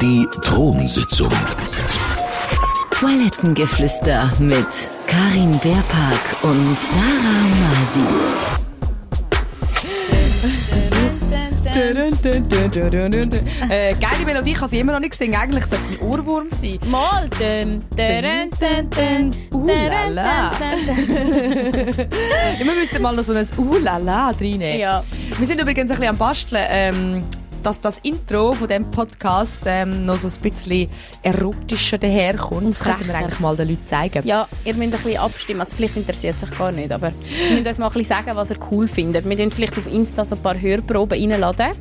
Die Thronsitzung. Toilettengeflüster mit Karin Beerpark und Dara Masi. Äh, geile Melodie, ich kann sie immer noch nicht singen. Eigentlich sollte es ein Ohrwurm sein. Mal. Dun, dun, dun, dun, Uh, lala. Wir müssen mal noch so ein Uh-Lala reinnehmen. Ja. Wir sind übrigens ein bisschen am Basteln, ähm, dass das Intro von diesem Podcast ähm, noch so ein bisschen erotischer daherkommt. Das könnten wir eigentlich mal den Leuten zeigen. Ja, ihr müsst ein bisschen abstimmen. Also vielleicht interessiert es sich gar nicht, aber ihr müsst uns mal ein bisschen sagen, was ihr cool findet. Wir tun vielleicht auf Insta so ein paar Hörproben reinladen.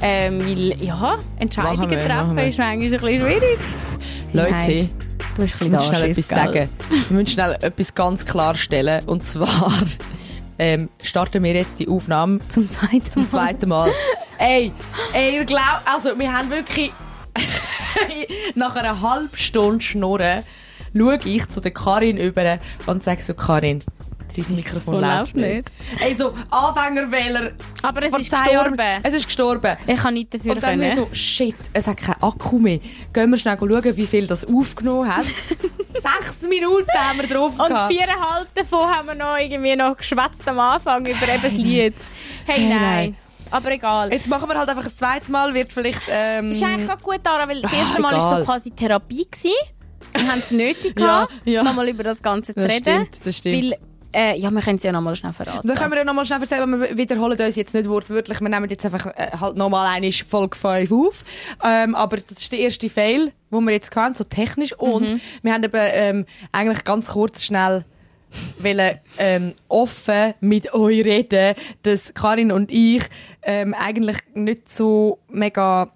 Ähm, weil, ja, Entscheidungen wir, treffen wir. ist manchmal ein bisschen schwierig. Leute, Nein, du hast ein bisschen schnell Anschiss, etwas gell? sagen. Wir müssen schnell etwas ganz klarstellen. Und zwar ähm, starten wir jetzt die Aufnahme Zum zweiten zum zweiten Mal. ey, ey, ihr glaubt, also wir haben wirklich nach einer halben Stunde Schnurren schaue ich zu der Karin über und sage so, Karin, dein Mikrofon läuft nicht. Ey, so Anfängerwähler Aber es ist zehn Jahren- gestorben. Es ist gestorben. Ich kann nichts dafür Und dann können. so, shit, es hat keinen Akku mehr. Gehen wir schnell schauen, wie viel das aufgenommen hat. Sechs Minuten haben wir drauf Und gehabt. viereinhalb davon haben wir noch irgendwie noch geschwätzt am Anfang über eben das Lied. Hey, nein. nein. Aber egal. Jetzt machen wir halt einfach ein zweites Mal, wird vielleicht... Ähm, Das ist eigentlich auch gut, Dara, weil das erste Mal war so quasi Therapie. Gewesen. Wir haben es nötig Ja, gehabt, ja. nochmal über das Ganze zu Das reden. stimmt, das stimmt. Weil, äh, ja, wir können es ja nochmal schnell verraten. Dann können wir ja nochmal schnell erzählen, wir wiederholen uns jetzt nicht wortwörtlich. Wir nehmen jetzt einfach äh, halt nochmal eine Folge 5 auf. Ähm, aber das ist der erste Fail, den wir jetzt hatten, so technisch. Und wir haben eben ähm, eigentlich ganz kurz schnell wollen, ähm, offen mit euch reden, dass Karin und ich ähm, eigentlich nicht so mega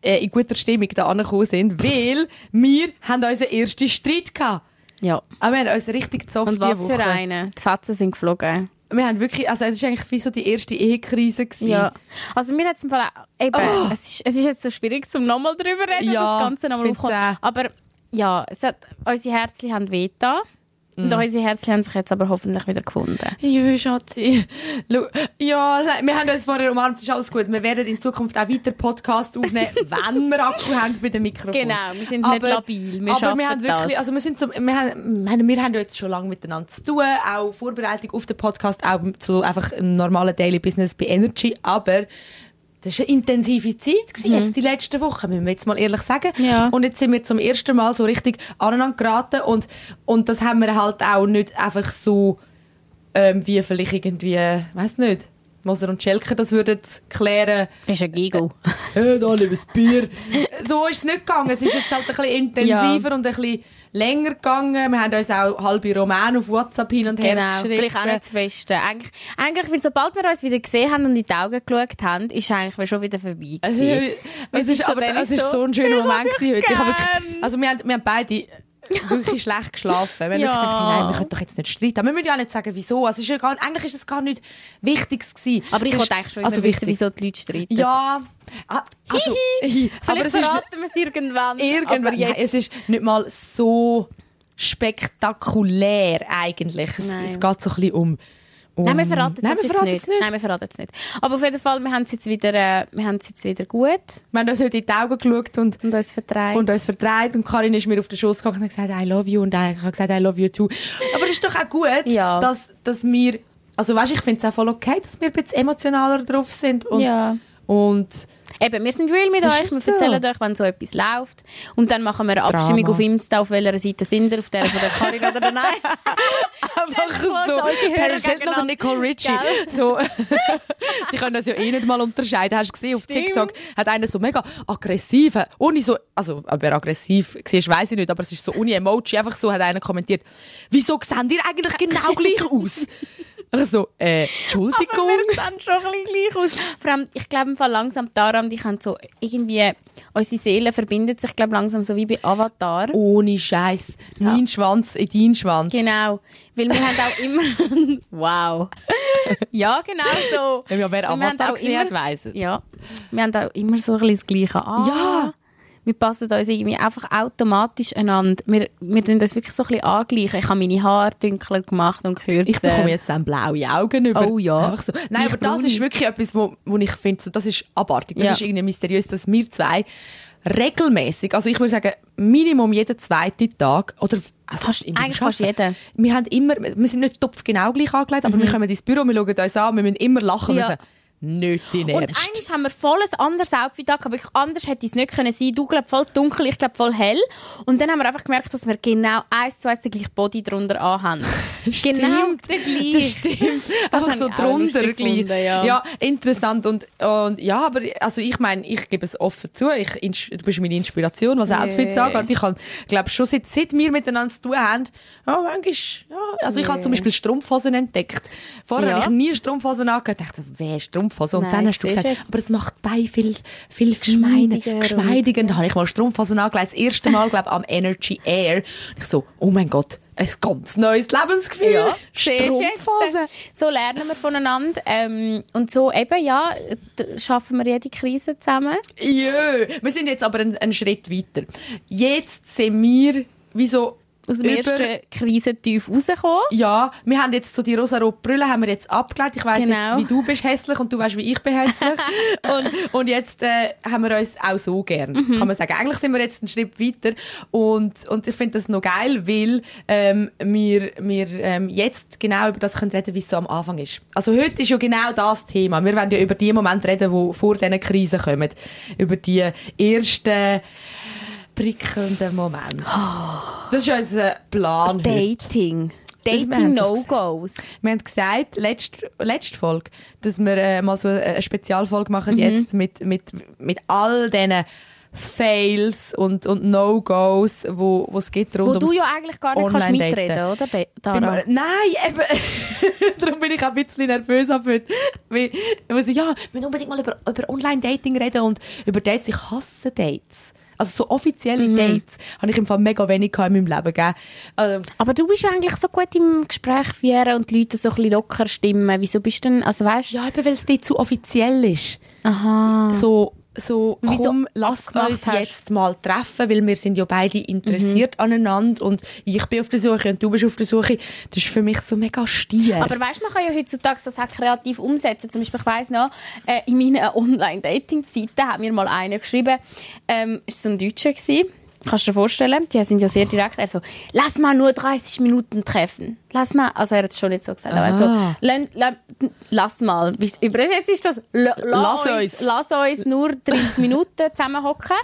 äh, in guter Stimmung da angekommen sind, weil wir haben unseren ersten Streit gehabt. Ja. Aber wir haben uns richtig gezofft Und was für Woche. einen? Die Fetzen sind geflogen. Wir haben wirklich, also es ist eigentlich wie so die erste Ehekrise gewesen. Ja. Also mir hat es im Fall auch, eben, es, ist, es ist jetzt so schwierig, zum nochmal drüber reden, Oh. Ja, das Ganze nochmal aufkommen. Aber ja, es hat, unsere Herzchen haben. Mhm. Und unsere Herzchen haben sich jetzt aber hoffentlich wieder gefunden. Ja, Schatzi. Ja, wir haben uns vorher umarmt, ist alles gut. Wir werden in Zukunft auch weiter Podcasts aufnehmen, wenn wir Akku haben bei dem Mikrofon. Genau, wir sind nicht labil, wir aber wir haben wirklich, das. also wir sind so, wir haben, wir haben, wir haben ja jetzt schon lange miteinander zu tun, auch Vorbereitung auf den Podcast, auch zu einfach einem normalen Daily Business bei Energy, aber das war eine intensive Zeit, gewesen, jetzt die letzten Wochen, müssen wir jetzt mal ehrlich sagen. Mhm. Ja. Und jetzt sind wir zum ersten Mal so richtig aneinander geraten und, und das haben wir halt auch nicht einfach so, ähm, wie vielleicht irgendwie, weiß nicht, Moser und Schelker das würden klären, Das ist ein Gigo. äh, da liebes Bier. so ist es nicht gegangen. Es ist jetzt halt ein bisschen intensiver Ja. und ein bisschen länger gegangen. Wir haben uns auch halbe Roman auf WhatsApp hin und her Genau, geschrieben. vielleicht auch nicht das Beste. Eigentlich, eigentlich, weil sobald wir uns wieder gesehen haben und in die Augen geschaut haben, ist eigentlich schon wieder vorbei Also, gewesen. es Es ist, ist so, aber es ist ist so, so ein schöner Moment gewesen heute. Wirklich, also wir haben, wir haben beide wirklich schlecht geschlafen. Wir haben Ja. gedacht, nein, wir können doch jetzt nicht streiten. Aber wir müssen ja auch nicht sagen, wieso. Also, ist ja gar, eigentlich ist es gar nicht Wichtiges gewesen. Aber ich wollte eigentlich schon immer also wissen, wichtig. wieso die Leute streiten. Ja, ah, also, Vielleicht aber verraten wir es irgendwann. Irgendwann. Aber jetzt, es ist nicht mal so spektakulär eigentlich. Es, es geht so ein bisschen um... um Nein, wir verraten verraten nicht. es nicht. Nein, wir verraten es nicht. Aber auf jeden Fall, wir haben es jetzt wieder, äh, wir haben es jetzt wieder gut Wir haben uns heute in die Augen geschaut und, und uns vertreibt. und uns verdreht und Karin ist mir auf den Schoß gegangen und hat gesagt, I love you und ich habe gesagt, I love you too. Aber es ist doch auch gut, Ja. dass, dass wir... Also weißt, ich finde es auch voll okay, dass wir ein bisschen emotionaler drauf sind und... ja. und Eben, wir sind real mit Das euch, wir so. erzählen euch, wenn so etwas läuft. Und dann machen wir eine Abstimmung Drama. auf Insta, auf welcher Seite sind ihr, auf der von der Karin oder der Nein. einfach so, Hilton oder Nicole Richie. So, sie können das ja eh nicht mal unterscheiden. Hast du gesehen, auf Stimmt. TikTok hat einer so mega aggressiv, ohne so, also, ob er aggressiv war, weiß ich nicht, aber es ist so ohne Emoji, einfach so hat einer kommentiert, wieso sehen ihr eigentlich genau gleich aus? Also, äh, Entschuldigung. Aber wir sehen schon ein bisschen gleich aus. Vor allem, ich glaube im Fall langsam daran, die haben so irgendwie, unsere Seelen verbinden sich, glaube langsam so wie bei Avatar. Ohne Scheiß. Mein Schwanz in deinen Schwanz. Genau, weil wir haben auch immer, wow, ja genau so. Ja, wer Und wir haben Avatar auch gesehen immer- hat, weiss es. Ja, wir haben auch immer so ein bisschen das Gleiche an. Ja. Wir passen uns irgendwie einfach automatisch einander. Wir, wir tun das wirklich so ein bisschen angleichen. Ich habe meine Haare dunkler gemacht und kürzer. Ich bekomme jetzt dann blaue Augen über. Oh ja. So. Nein, Ich aber das ist wirklich etwas, wo, wo ich finde, so, das ist abartig. Das Ja. ist irgendwie mysteriös, dass wir zwei regelmäßig, also ich würde sagen, Minimum jeden zweiten Tag oder also Fast- im- im eigentlich fast jeden. Wir haben immer, wir sind nicht topfgenau gleich angelegt, aber wir kommen ins Büro, wir schauen uns an, wir müssen immer lachen. Ja. Wir nicht in Und Ernst. eigentlich haben wir voll ein anderes Outfit angehabt. Wirklich anders hätte es nicht können sein. Du glaub voll dunkel, ich glaub voll hell. Und dann haben wir einfach gemerkt, dass wir genau eins zu eins den gleichen Body drunter anhaben. genau Stimmt. der gleiche. Das stimmt. Einfach habe so drunter gleich. gefunden, ja. interessant. Und, und ja, aber also ich meine, ich gebe es offen zu. Ich, du bist meine Inspiration, was Outfits Yeah. angeht. Ich glaube schon seit, seit wir miteinander zu tun haben, ja, manchmal, ja, also ich habe zum Beispiel Strumpfhosen entdeckt. Vorher Ja. habe ich nie Strumpfhosen angehabt. Ich dachte, wer ist Strumpfhosen? Und Nein, dann hast du gesagt, aber es macht Beine viel, viel Geschmeidiger geschmeidiger. Und dann habe ich mal Strumpfhosen angelegt. Das erste Mal, glaube ich, am Energy Air. Und ich so, oh mein Gott, ein ganz neues Lebensgefühl. Ja. Strumpfhosen. So lernen wir voneinander. Ähm, und so eben, ja, schaffen wir jede Krise zusammen. Jö, wir sind jetzt aber einen, einen Schritt weiter. Jetzt sind wir wie so Aus dem über- ersten Krisentief rausgekommen. Ja, wir haben jetzt so die rosa-rote Brille haben wir jetzt abgelegt. Ich weiss Genau. jetzt, wie du bist hässlich und du weißt, wie ich bin hässlich. und, und jetzt äh, haben wir uns auch so gern, Mhm. kann man sagen. Eigentlich sind wir jetzt einen Schritt weiter und, und ich finde das noch geil, weil ähm, wir, wir ähm, jetzt genau über das können reden, wie es so am Anfang ist. Also heute ist ja genau das Thema. Wir wollen ja über die Momente reden, die vor diesen Krisen kommen. Über die ersten prickelnden Momente. Das ist unser Plan. Dating. Dating No-Gos. Wir haben gesagt, letzte, letzte Folge, dass wir äh, mal so eine Spezialfolge machen Mhm. jetzt mit, mit, mit all diesen Fails und, und No-Gos, wo wo es gibt rund Wo du ja eigentlich gar nicht kannst mitreden, oder? Da- Beim- Dara? Nein, eben. Darum bin ich auch ein bisschen nervös ab heute. Weil, weil so, ja, wir müssen unbedingt mal über, über Online-Dating reden und über Dates. Ich hasse Dates. Also so offizielle Mhm. Dates habe ich im Fall mega wenig in meinem Leben. Gell? Also, Aber du bist eigentlich so gut im Gespräch führen und die Leute so ein bisschen locker stimmen. Wieso bist du denn, also weißt ja, eben weil es dort zu offiziell ist. Aha. so, so Wieso komm, lass uns jetzt mal treffen, weil wir sind ja beide interessiert Mhm. aneinander und ich bin auf der Suche und du bist auf der Suche. Das ist für mich so mega stier. Aber weißt, man kann ja heutzutage das auch kreativ umsetzen. Zum Beispiel, ich weiss noch, äh, in meinen Online-Dating-Zeiten hat mir mal einer geschrieben, ähm, es war so ein Deutscher, gewesen. Kannst du dir vorstellen? Die sind ja sehr direkt. Also, lass mal nur 30 Minuten treffen. Lass mal, also er hat es schon nicht so gesagt, aber also, lass, mal. Übersetzt ist das, la- Lass uns. lass uns nur 30 Minuten zusammenhocken.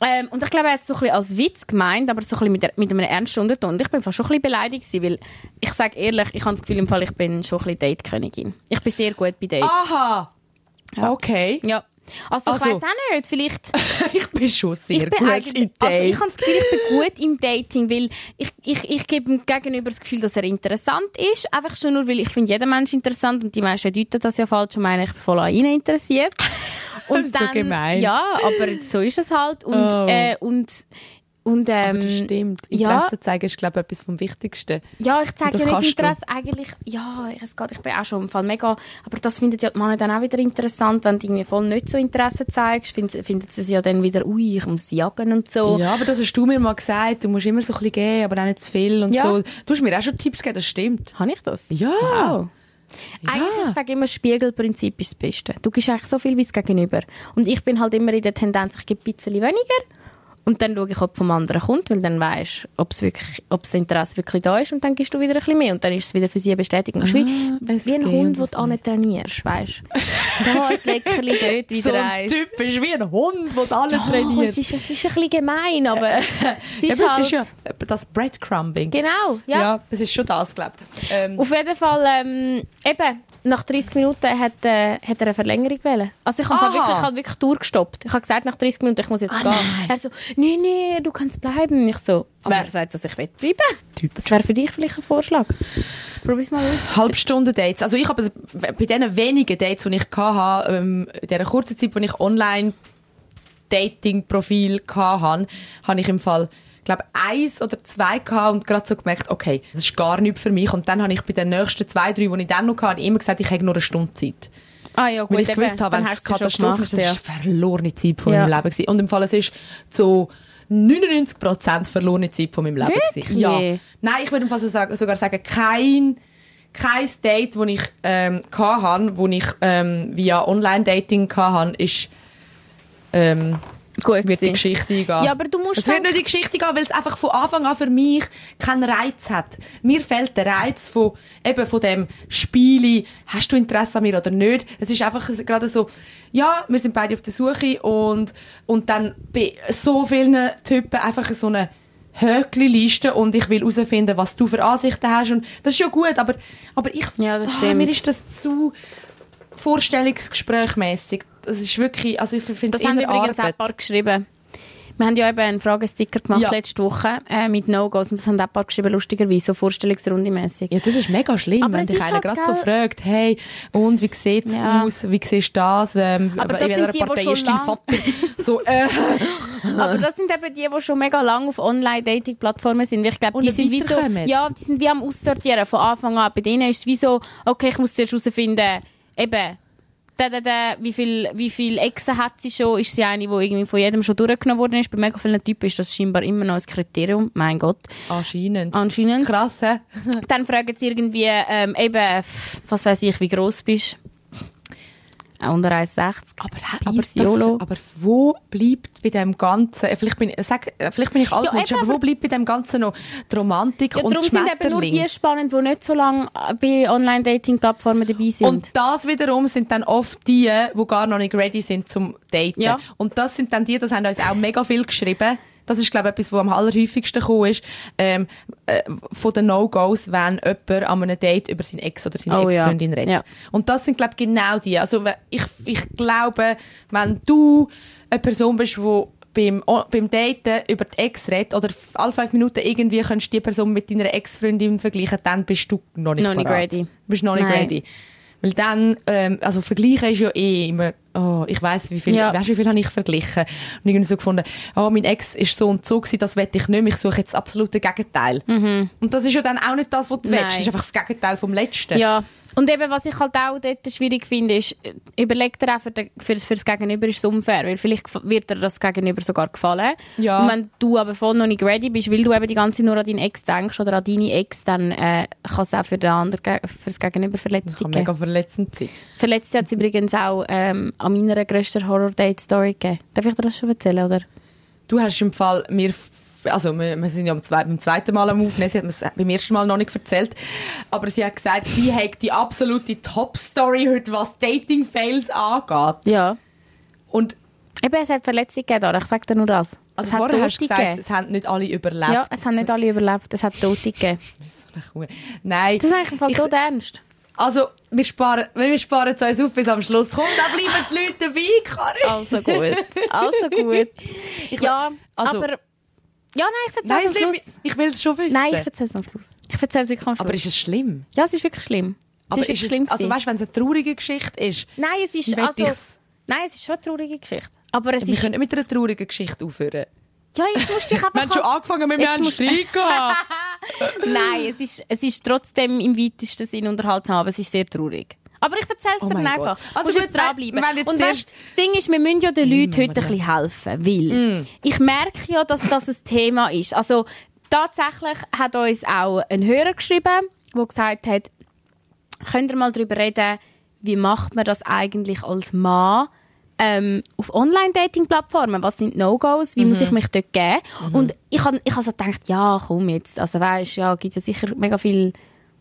Ähm, und ich glaube, er hat es so ein bisschen als Witz gemeint, aber so ein bisschen mit, der, mit einem ernsten Unterton. Und ich bin fast schon ein bisschen beleidigt gewesen, weil ich sage ehrlich, ich habe das Gefühl, im Fall, ich bin schon ein bisschen Date-Königin. Ich bin sehr gut bei Dates. Aha! Okay. Ja. Also, ich Also- weiß auch nicht, vielleicht... ich bin schon sehr bin gut eigentlich, in also ich habe das Gefühl, ich bin gut im Dating, weil ich, ich, ich gebe dem Gegenüber das Gefühl, dass er interessant ist. Einfach schon nur, weil ich finde jeden Mensch interessant und die Menschen deuten das ja falsch und meinen, ich bin voll an ihnen interessiert. Und Das ist so gemein. Ja, aber so ist es halt. Und, Oh. äh, und, und ähm, Aber das stimmt. ja. Interesse zeigen ist, glaube ich, etwas vom Wichtigsten. Ja, ich zeige Das ja nicht kannst du. Interesse. Eigentlich, ja, es geht, ich bin auch schon im Fall mega. Aber das findet ja die Männer dann auch wieder interessant, wenn du irgendwie voll nicht so Interesse zeigst. Find, findet sie es ja dann wieder, ui, ich muss jagen und so. Ja, aber das hast du mir mal gesagt. Du musst immer so ein bisschen geben, aber auch nicht zu viel und Ja. so. Du hast mir auch schon Tipps gegeben, das stimmt. Habe ich das? Ja. Wow. Eigentlich, ich sage immer, das Spiegelprinzip ist das Beste. Du gibst eigentlich so viel wie es gegenüber. Und ich bin halt immer in der Tendenz, ich gebe ein bisschen weniger. Und dann schaue ich, ob vom anderen kommt, weil dann weisst ob es wirklich, ob das Interesse wirklich da ist. Und dann gibst du wieder ein bisschen mehr. Und dann ist es wieder für sie eine Bestätigung. Es ist wie, wie ein Hund, und den du nicht trainierst, weißt Da ein Leckerli, dort wieder so ein eins. Typ ist wie ein Hund, der alle Ja, trainiert. es ist, es ist ein bisschen gemein, aber es ist Eben, halt... es ist ja das Breadcrumbing. Genau, ja. Ja, das ist schon das, glaube ich. Ähm, Auf jeden Fall, ähm, eben, nach 30 Minuten hat, äh, hat er eine Verlängerung gewählt. Also ich habe Aha. wirklich, ich habe wirklich durchgestoppt. Ich habe gesagt, nach 30 Minuten, ich muss jetzt Ah, gehen. nein. Er so, nee, nee, du kannst bleiben. Ich so, wer sagt, dass ich will bleiben Das wäre für dich vielleicht ein Vorschlag. Probier's mal aus. Halbstunden-Dates. Also ich habe bei diesen wenigen Dates, die ich hatte, ähm, in dieser kurzen Zeit, wo ich online Dating-Profil hatte, habe ich im Fall glaube eins oder zwei gehabt und gerade so gemerkt, okay, das ist gar nichts für mich. Und dann habe ich bei den nächsten zwei, drei, die ich dann noch hatte, immer gesagt, ich habe nur eine Stunde Zeit. Ah ja, gut, Weil ich eben, gewusst habe, wenn es Katastrophe ist, das ist verlorene Zeit von Ja. meinem Leben gewesen. Und im Fall, es ist so 99% verlorene Zeit von meinem Leben Wirklich? gewesen. Ja. Nein, ich würde im Fall so sagen, sogar sagen, kein, kein Date, das ich ähm, hatte, wo ich ähm, via Online-Dating hatte, ist ähm, Gut wird die gewesen. Geschichte eingehen. Ja, aber du musst Es wird dann- nicht die Geschichte gehen, weil es einfach von Anfang an für mich keinen Reiz hat. Mir fehlt der Reiz von, eben von dem Spieli, hast du Interesse an mir oder nicht. Es ist einfach gerade so, ja, wir sind beide auf der Suche und, und dann bei so vielen Typen einfach so eine Höckli-Liste und ich will herausfinden, was du für Ansichten hast und das ist ja gut, aber, aber ich, Ja, das stimmt. mir ist das zu vorstellungsgesprächmäßig. Das ist wirklich, also ich finde Das haben übrigens auch ein Arbeit. paar geschrieben. Wir haben ja eben einen Fragesticker gemacht Ja. letzte Woche äh, mit No-Gos und das haben auch ein paar geschrieben, lustigerweise, so vorstellungsrunde mäßig. Ja, das ist mega schlimm, Aber wenn es dich einer gerade so fragt, hey, und wie sieht's Ja. aus, wie siehst du das, ähm, Aber das in welcher Partei ist dein Vater? So, äh, Aber das sind eben die, die schon mega lange auf Online-Dating-Plattformen sind. Weil Ich glaube, die sind wie so, ja, die sind wie am Aussortieren von Anfang an. Bei denen ist es wie so, okay, ich muss zuerst herausfinden, eben, da, da, da, wie viel, wie viel Exen hat sie schon? Ist sie eine, die irgendwie von jedem schon durchgenommen worden ist? Bei mega vielen Typen ist das scheinbar immer noch ein Kriterium. Mein Gott. anscheinend. Anscheinend. Krass, hä? Dann fragen sie irgendwie, ähm, eben, was weiß ich, wie groß bist. Unter 1,60. Aber, aber, das, aber wo bleibt bei dem Ganzen, äh, vielleicht bin, ich- sag, äh, vielleicht bin ich altmodisch, eben, aber wo bleibt bei dem Ganzen noch die Romantik Ja, und darum sind eben nur Schmetterling? die spannend, die nicht so lange bei Online-Dating-Plattformen dabei sind. Und das wiederum sind dann oft die, die gar noch nicht ready sind zum Daten. Ja. Und das sind dann die, das haben uns auch mega viel geschrieben. Das ist, glaube ich, etwas, was am allerhäufigsten gekommen ist. Ähm, äh, von den No-Gos, wenn jemand an einem Date über seine Ex oder seine Oh ja. Ex-Freundin redet. Ja. Und das sind, glaube ich, genau die. Also, ich, ich glaube, wenn du eine Person bist, die beim, beim Daten über die Ex redet oder alle fünf Minuten irgendwie kannst du die Person mit deiner Ex-Freundin vergleichen, dann bist du noch nicht, Noch nicht ready. Bist noch nicht Nein. ready. Weil dann, ähm, also vergleichen ist ja eh immer, oh, ich weiss, wie viel, Ja. weißt, wie viel habe ich verglichen? Und irgendwie so gefunden, oh, mein Ex ist so und so gewesen, das wette ich nicht mehr, ich suche jetzt das absolute Gegenteil. Und das ist ja dann auch nicht das, was du Mhm. Nein. willst, das ist einfach das Gegenteil vom Letzten. Ja. Und eben, was ich halt auch dort schwierig finde, ist, äh, überleg dir auch für, den, für, für das Gegenüber ist es unfair, weil vielleicht wird dir das Gegenüber sogar gefallen. Ja. Und wenn du aber voll noch nicht ready bist, weil du eben die ganze Zeit nur an deinen Ex denkst oder an deine Ex, dann äh, kann es auch für, den anderen, für das Gegenüber Das Verletzungen kann geben. mega verletzend sein. Verletzt hat es übrigens auch ähm, an meiner grössten Horror-Date-Story gegeben. Darf ich dir das schon erzählen, oder? Du hast im Fall mir, also wir, wir sind ja beim zweiten Mal am Aufnehmen, sie hat mir es beim ersten Mal noch nicht erzählt, aber sie hat gesagt, sie hat die absolute Top-Story heute, was Dating-Fails angeht. Ja. Und Eben, es hat Verletzungen gegeben, ich sage dir nur das. also es hat vorher hast du gesagt, gegeben. es haben nicht alle überlebt. Ja, es haben nicht alle überlebt, es hat Tote gegeben. Das ist so eine Kuh. Nein. Das ist eigentlich im Fall tot ernst. Also, wir sparen, wir sparen es uns auf bis am Schluss. Komm, da bleiben die Leute dabei, Karin. Also gut. Also gut. ja, also- aber... Ja, nein, ich erzähle es am Schluss. nicht- ich will es schon wissen. Nein, ich erzähle es am Schluss. Ich erzähle es wirklich am Schluss. Aber ist es schlimm? ja, es ist wirklich schlimm. Es Aber ist wirklich es, schlimm also weißt, wenn es eine traurige Geschichte ist, Nein, es ist... Also, ich's- nein, es ist schon eine traurige Geschichte. Aber es wir ist... können nicht mit einer traurigen Geschichte aufhören. Ja, jetzt musst du dich einfach... Wir haben schon halt- angefangen mit einem Streit. Nein, es ist, es ist trotzdem im weitesten Sinn unterhaltsam, aber es ist sehr traurig. Aber ich erzähle es Oh dir einfach. Also musst jetzt dranbleiben. Und weißt, das Ding ist, wir müssen ja den Leuten Mm, heute ein bisschen helfen, weil ich merke ja, dass das ein Thema ist. Also tatsächlich hat uns auch ein Hörer geschrieben, der gesagt hat, könnt ihr mal darüber reden, wie macht man das eigentlich als Mann ähm, auf Online-Dating-Plattformen? Was sind No-Gos? Wie muss ich mich dort geben? Und ich habe ich hab so gedacht, ja, komm jetzt. Also weißt, ja, gibt ja sicher mega viel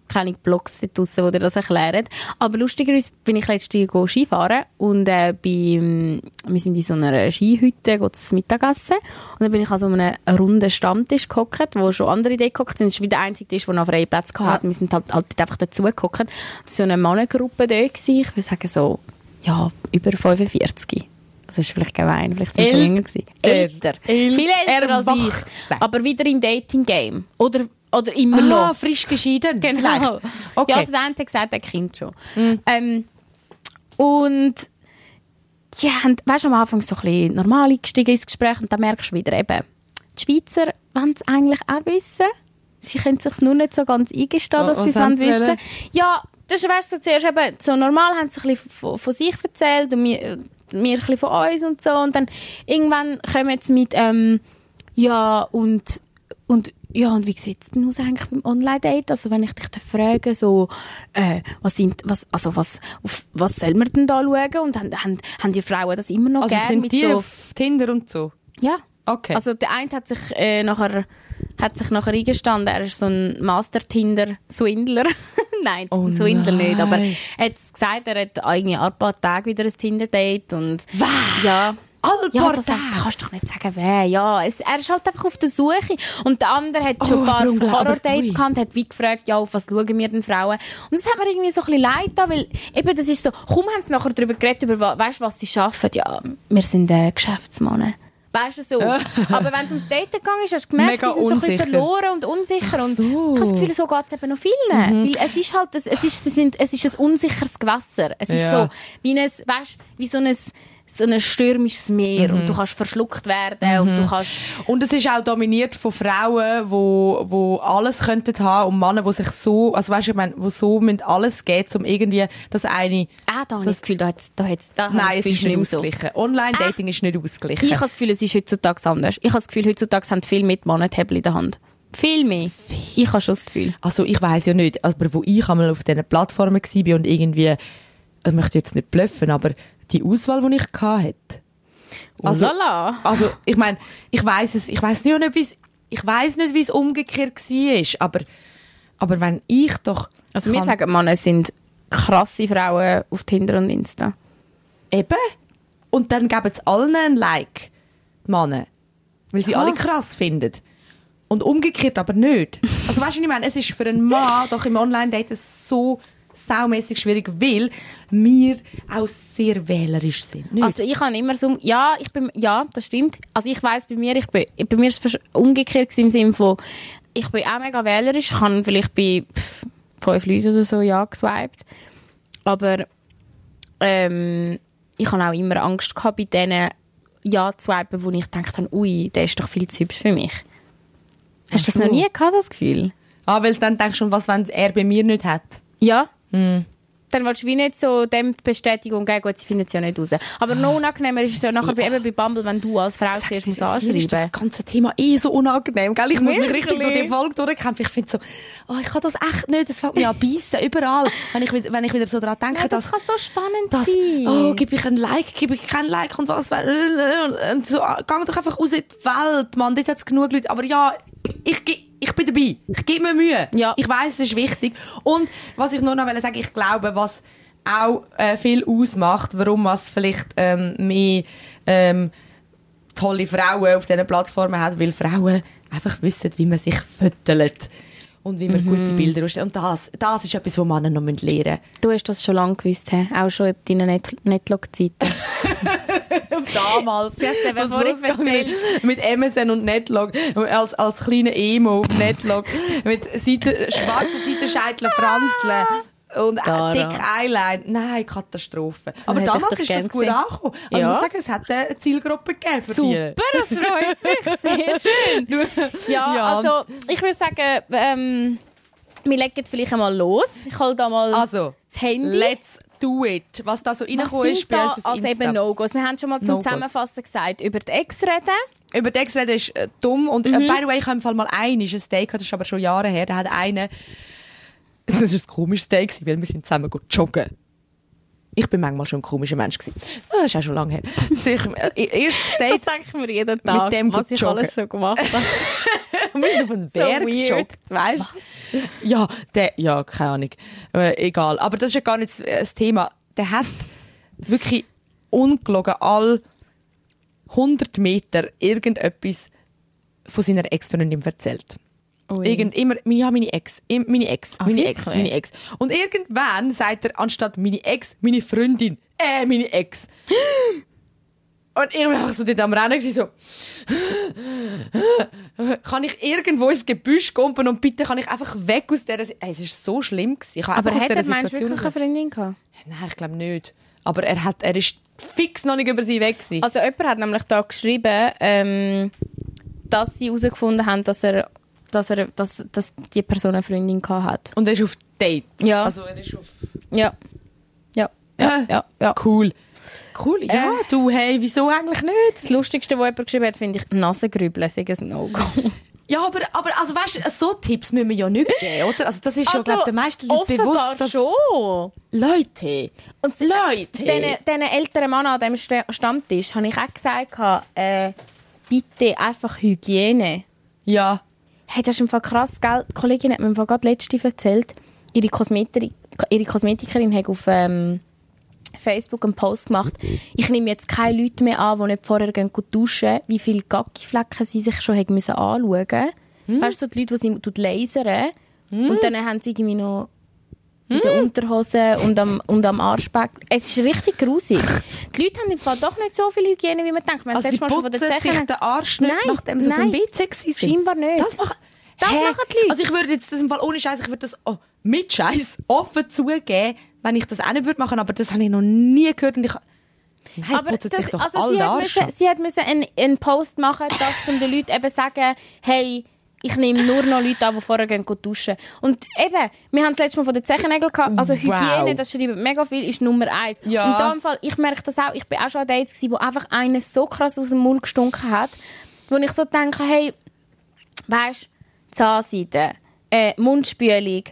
keine Blogs da draussen, die das erklären. Aber lustigerweise bin ich letztes Jahr Skifahren und äh, bei, wir sind in so einer Skihütte go zum Mittagessen und dann bin ich an so einem runden Stammtisch gehockt, wo schon andere dort gehockt sind. Das war wie der einzige Tisch, der noch freien Platz hatte. Wir sind halt, halt einfach dazu gehockt. Das war so eine Mannengruppe dort. Gewesen. Ich würde sagen so, ja, über 45. Also das ist vielleicht gemein, vielleicht sind sie jünger gewesen. Älter. Äl- Viel älter als ich. Aber wieder im Dating-Game. Oder, oder immer noch. Ah, frisch geschieden. Genau. Vielleicht. Okay. Ja, also der eine hat gesagt, er kennt schon. Ähm, und die haben, weißt am Anfang so ein bisschen normal eingestiegen ins Gespräch und dann merkst du wieder eben, die Schweizer wollen es eigentlich auch wissen. Sie können es sich nur nicht so ganz eingestehen, Oh, dass sie es wissen. Ja, das ist weißt, so zuerst eben, so normal haben sie ein bisschen von, von sich erzählt und mir, mir ein bisschen von uns und so und dann irgendwann kommen sie mit ähm, ja und und ja, und wie sieht es denn aus eigentlich beim Online-Date? Also wenn ich dich dann frage, so, äh, was sind, was, also was, auf was soll man denn da schauen? Und haben, haben, haben die Frauen das immer noch Also sind mit die so... Tinder und so? Ja. Okay. Also der eine hat sich äh, nachher hat sich nachher eingestanden, er ist so ein Master-Tinder-Swindler. nein, Oh Swindler nicht, aber nein. er hat gesagt, er hat irgendwie ein paar Tage wieder ein Tinder-Date und Was? ja. Alle Ja, paar das Tage? sagt, kannst du doch nicht sagen, wer. Ja, es, er ist halt einfach auf der Suche. Und der andere hat schon Oh, ein paar. Horror-Dates gehabt, hat wie gefragt, ja, auf was schauen wir denn Frauen? Und das hat mir irgendwie so ein bisschen leid da, weil eben das ist so, kaum haben sie nachher darüber geredet, über, weißt was sie arbeiten? Ja, wir sind äh, Geschäftsmänner. Weißt du so? Aber wenn es ums Daten gegangen ist, hast du gemerkt, Mega die sind so ein bisschen unsicher. verloren und unsicher. Und so. ich habe das Gefühl, so geht es eben noch vielen. Weil es ist halt, es, es, ist, sie sind, es ist ein unsicheres Gewässer. Es ist Ja. so, wie, ein, weißt, wie so ein, so ein stürmisches Meer und du kannst verschluckt werden und du kannst... Und es ist auch dominiert von Frauen, wo, wo alles könnten haben und Männer, die sich so, also weißt du, ich meine, wo so mit alles geht, um irgendwie das eine, Ah, da habe ich das Gefühl, da hat's, da hat's, da nein, es ist nicht mehr so. ausgeglichen. Online-Dating ist nicht ausgeglichen. Ich habe das Gefühl, es ist heutzutage anders. Ich habe das Gefühl, heutzutage haben viel mehr Männer Tablet in der Hand. Viel mehr. Ich habe schon das Gefühl. Also ich weiß ja nicht, aber wo ich einmal auf diesen Plattformen war und irgendwie, ich möchte jetzt nicht blöffen, aber die Auswahl, die ich hatte, Also- Ulala. Also, ich meine, ich weiß es, ich weiß nicht, ob es, ich weiß nicht, wie es umgekehrt war, aber, aber wenn ich doch, Also wir sagen, Männer sind krasse Frauen auf Tinder und Insta. eben, und dann geben sie allen ein Like, die Männer, weil sie alle krass finden. Und umgekehrt aber nicht. Also weißt du, ich meine, es ist für einen Mann doch im Online-Date so saumässig schwierig, weil wir auch sehr wählerisch sind. Nicht? Also ich habe immer so, ja, ich bin, ja, das stimmt. Also ich weiß bei mir, ich bin, bei mir ist es umgekehrt im Sinne von, ich bin auch mega wählerisch, ich habe vielleicht bei pff, fünf Leuten oder so ja geswiped, aber ähm, ich habe auch immer Angst gehabt bei denen ja zu swipen, wo ich gedacht habe, ui, der ist doch viel zu hübsch für mich. Hast du das noch nie gehabt, das Gefühl? ah, weil dann denkst du, was, wenn er bei mir nicht hat? Ja. Hm. Dann willst du wie nicht so dem die Bestätigung geben, gut, sie findet es ja nicht raus. Aber noch unangenehmer ist es ja nachher bei, eben bei Bumble, wenn du als Frau zuerst musst Mir ist das anschreiben. ganze Thema eh so unangenehm, gell? Ich muss mich richtig Wirklich? durch die Folge durchkämpfen. Ich finde so, oh, ich kann das echt nicht, das fällt mir an beißen, überall. Wenn ich, wieder- wenn ich wieder so daran denke, Ja, das dass, kann so spannend dass, sein. oh, gebe ich ein Like, gebe ich kein Like und was, und, so, gang doch einfach raus in die Welt, Mann, dort hat es genug Leute. Aber ja, ich, ge- ich bin dabei. Ich gebe mir Mühe. Ja. Ich weiß, es ist wichtig. Und was ich nur noch sagen ich glaube, was auch äh, viel ausmacht, warum was vielleicht ähm, mehr ähm, tolle Frauen auf diesen Plattformen hat, weil Frauen einfach wissen, wie man sich füttert und wie man gute Bilder ausstellt. Und das, das ist etwas, was Männer noch lernen müssen. Du hast das schon lange gewusst, he? auch schon in deinen Net Netlog-Zeiten. Damals. Sie hat's eben vorhin erzählt. Mit MSN und Netlog. Als, als kleine Emo auf Netlog. mit Seite, schwarzen Seitenscheitel Franzle. Und Dara. dick Eyeliner. Nein, Katastrophe. Aber hätte ich damals ist das gut angekommen. Aber Ja. Ich muss sagen, es hat eine Zielgruppe gegeben für Super, das freut mich. Sehr schön. die. Ja, Ja. also ich würde sagen, ähm, wir legen vielleicht einmal los. Ich hole da mal Also, das Handy. let's do it. Was da so reingekommen ist bei uns auf als Insta. eben No-Gos? Wir haben schon mal zum No-Gos. Zusammenfassen gesagt, über die Ex reden. Über den Ex reden ist äh, dumm. Und Mhm. äh, by the way, ich habe im Fall mal einen, ist ein Steak, das ist aber schon Jahre her, da hat einer, das ist ein komisches gewesen, weil wir sind zusammen joggen. Ich bin manchmal schon ein komischer Mensch gewesen. Ah, Das ist auch schon lange her. Erstes Das Date, denken wir jeden Tag, dem was ich joggen. alles schon gemacht habe. wir sind auf einen Berg weird. gejoggt, weißt du? Ja, der, ja, keine Ahnung. Äh, egal. Aber das ist ja gar nicht das, das Thema. Der hat wirklich ungelogen all 100 Meter irgendetwas von seiner Ex-Freundin erzählt. Ui. Irgend, immer, ja, meine Ex, meine Ex, Ah, meine Ex, meine Ex. Und irgendwann sagt er, anstatt meine Ex, meine Freundin, äh, meine Ex. Und ich war so dort am Rennen, so, kann ich irgendwo ins Gebüsch kumpen und bitte kann ich einfach weg aus dieser, es ist so schlimm gewesen. Ich Aber hat er du Situation wirklich eine Freundin gehabt? Nein, ich glaube nicht. Aber er hat, er ist fix noch nicht über sie weg gewesen. Also jemand hat nämlich da geschrieben, ähm, dass sie herausgefunden haben, dass er dass, er, dass, dass die Person eine Freundin hat. Und er ist auf Dates. Ja. Also er ist auf... Ja. Ja. Ja. Ja. ja. Cool. Cool. Ja, Äh. du, hey, wieso eigentlich nicht? Das Lustigste, was jemand geschrieben hat, finde ich, Nasengrübeln, sei ein No-Go. Ja, aber, aber also weißt du, so Tipps müssen wir ja nicht geben, oder? Also das ist ja, Also, glaube den meisten Leuten bewusst, dass... schon. Leute, Und Leute. Diesen, diesen älteren Mann an diesem Sta- Stammtisch habe ich auch gesagt, äh, bitte einfach Hygiene. Ja. Hey, das ist im Fall krass, gell? Die Kollegin hat mir im Fall gerade letzte erzählt, ihre, Kosmetikerin, ihre Kosmetikerin hat auf ähm, Facebook einen Post gemacht. Ich nehme jetzt keine Leute mehr an, die nicht vorher gehen duschen, wie viele Gackiflecken sie sich schon haben müssen anschauen mussten. Weißt du, so die Leute, die sie lasern und dann haben sie irgendwie noch in der Unterhose und am, und am Arschback. Es ist richtig grusig. Die Leute haben im Fall doch nicht so viel Hygiene, wie man denkt. Haben Also das sie schon von der putzen sich den Arsch nicht, Nein, nachdem sie auf dem nein. WC waren. Scheinbar nicht. Das machen, Das Hä? machen die Leute. Also ich würde jetzt das im Fall ohne Scheiß, ich würde das oh, mit Scheiß offen zugeben, wenn ich das auch nicht würde machen, aber das habe ich noch nie gehört und ich Nein, Aber putzen sich das, doch also alle sie, hat müssen, sie hat müssen einen, einen Post machen, dass um den Leuten eben sagen, hey, ich nehme nur noch Leute an, die vorher gehen duschen. Und eben, wir haben das letzte Mal von den Zechennägeln gehabt, also Hygiene, Wow. das schreiben mega viel, ist Nummer eins. Ja. Und da im Fall, ich merke das auch, ich bin auch schon an Dates gewesen, wo einfach einer so krass aus dem Mund gestunken hat, wo ich so denke, hey, weißt, Zahnseide, äh, Mundspülung,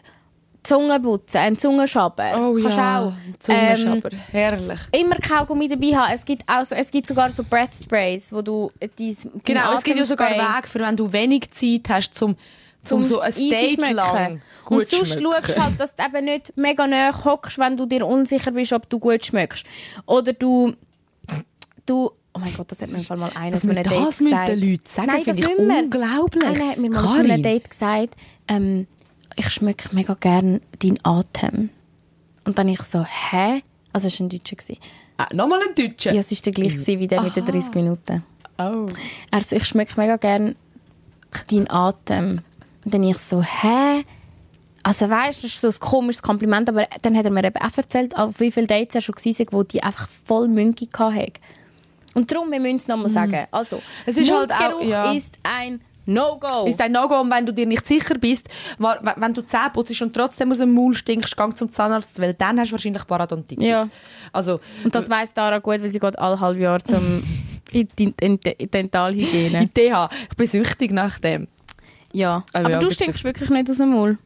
Zungenputzen, ein Zungenschaber. oh Kannst ja, auch. Zungenschaber, herrlich. immer Kaugummi dabei haben. Es gibt, auch so, es gibt sogar so Breath Sprays, wo du äh, dein, Genau, es gibt ja sogar Wege, für wenn du wenig Zeit hast, zum, zum so ein Date lang gut Und sonst schmecken. schaust du halt, dass du eben nicht mega nahe hockst, wenn du dir unsicher bist, ob du gut schmeckst. Oder du, du Oh mein Gott, das hat mir im Fall mal einer von einem Date das mit gesagt. den Leuten sagen, finde das ich müssen unglaublich. Einer hat mir mal von einem. Date gesagt, ähm, ich schmecke mega gerne deinen Atem. Und dann ich so, hä? Also es war ein Deutscher. gewesen. Ah, nochmal ein Deutscher. Ja, es war der gleich gewesen wie der mit den 30 Minuten. Oh. Er so, ich schmecke mega gerne deinen Atem. Und dann ich so, hä? Also weißt, das ist so ein komisches Kompliment, aber dann hat er mir eben auch erzählt, auf wie viele Dates er schon war, wo die einfach voll Müngi hatten. Und darum, wir müssen es nochmal sagen. Also, Mhm. Es ist halt auch- Mundgeruch ja. ist ein No-Go. Ist ein No-Go, und wenn du dir nicht sicher bist, wenn du Zähne putzt und trotzdem aus dem Maul stinkst, gang zum Zahnarzt, weil dann hast du wahrscheinlich Parodontitis. Ja. Also, Und das weiss Dara gut, weil sie geht alle halbe Jahr zum in die in die Dentalhygiene. in TH, ich bin süchtig nach dem. Ja, Aber aber ja, du stinkst wirklich nicht aus dem Maul.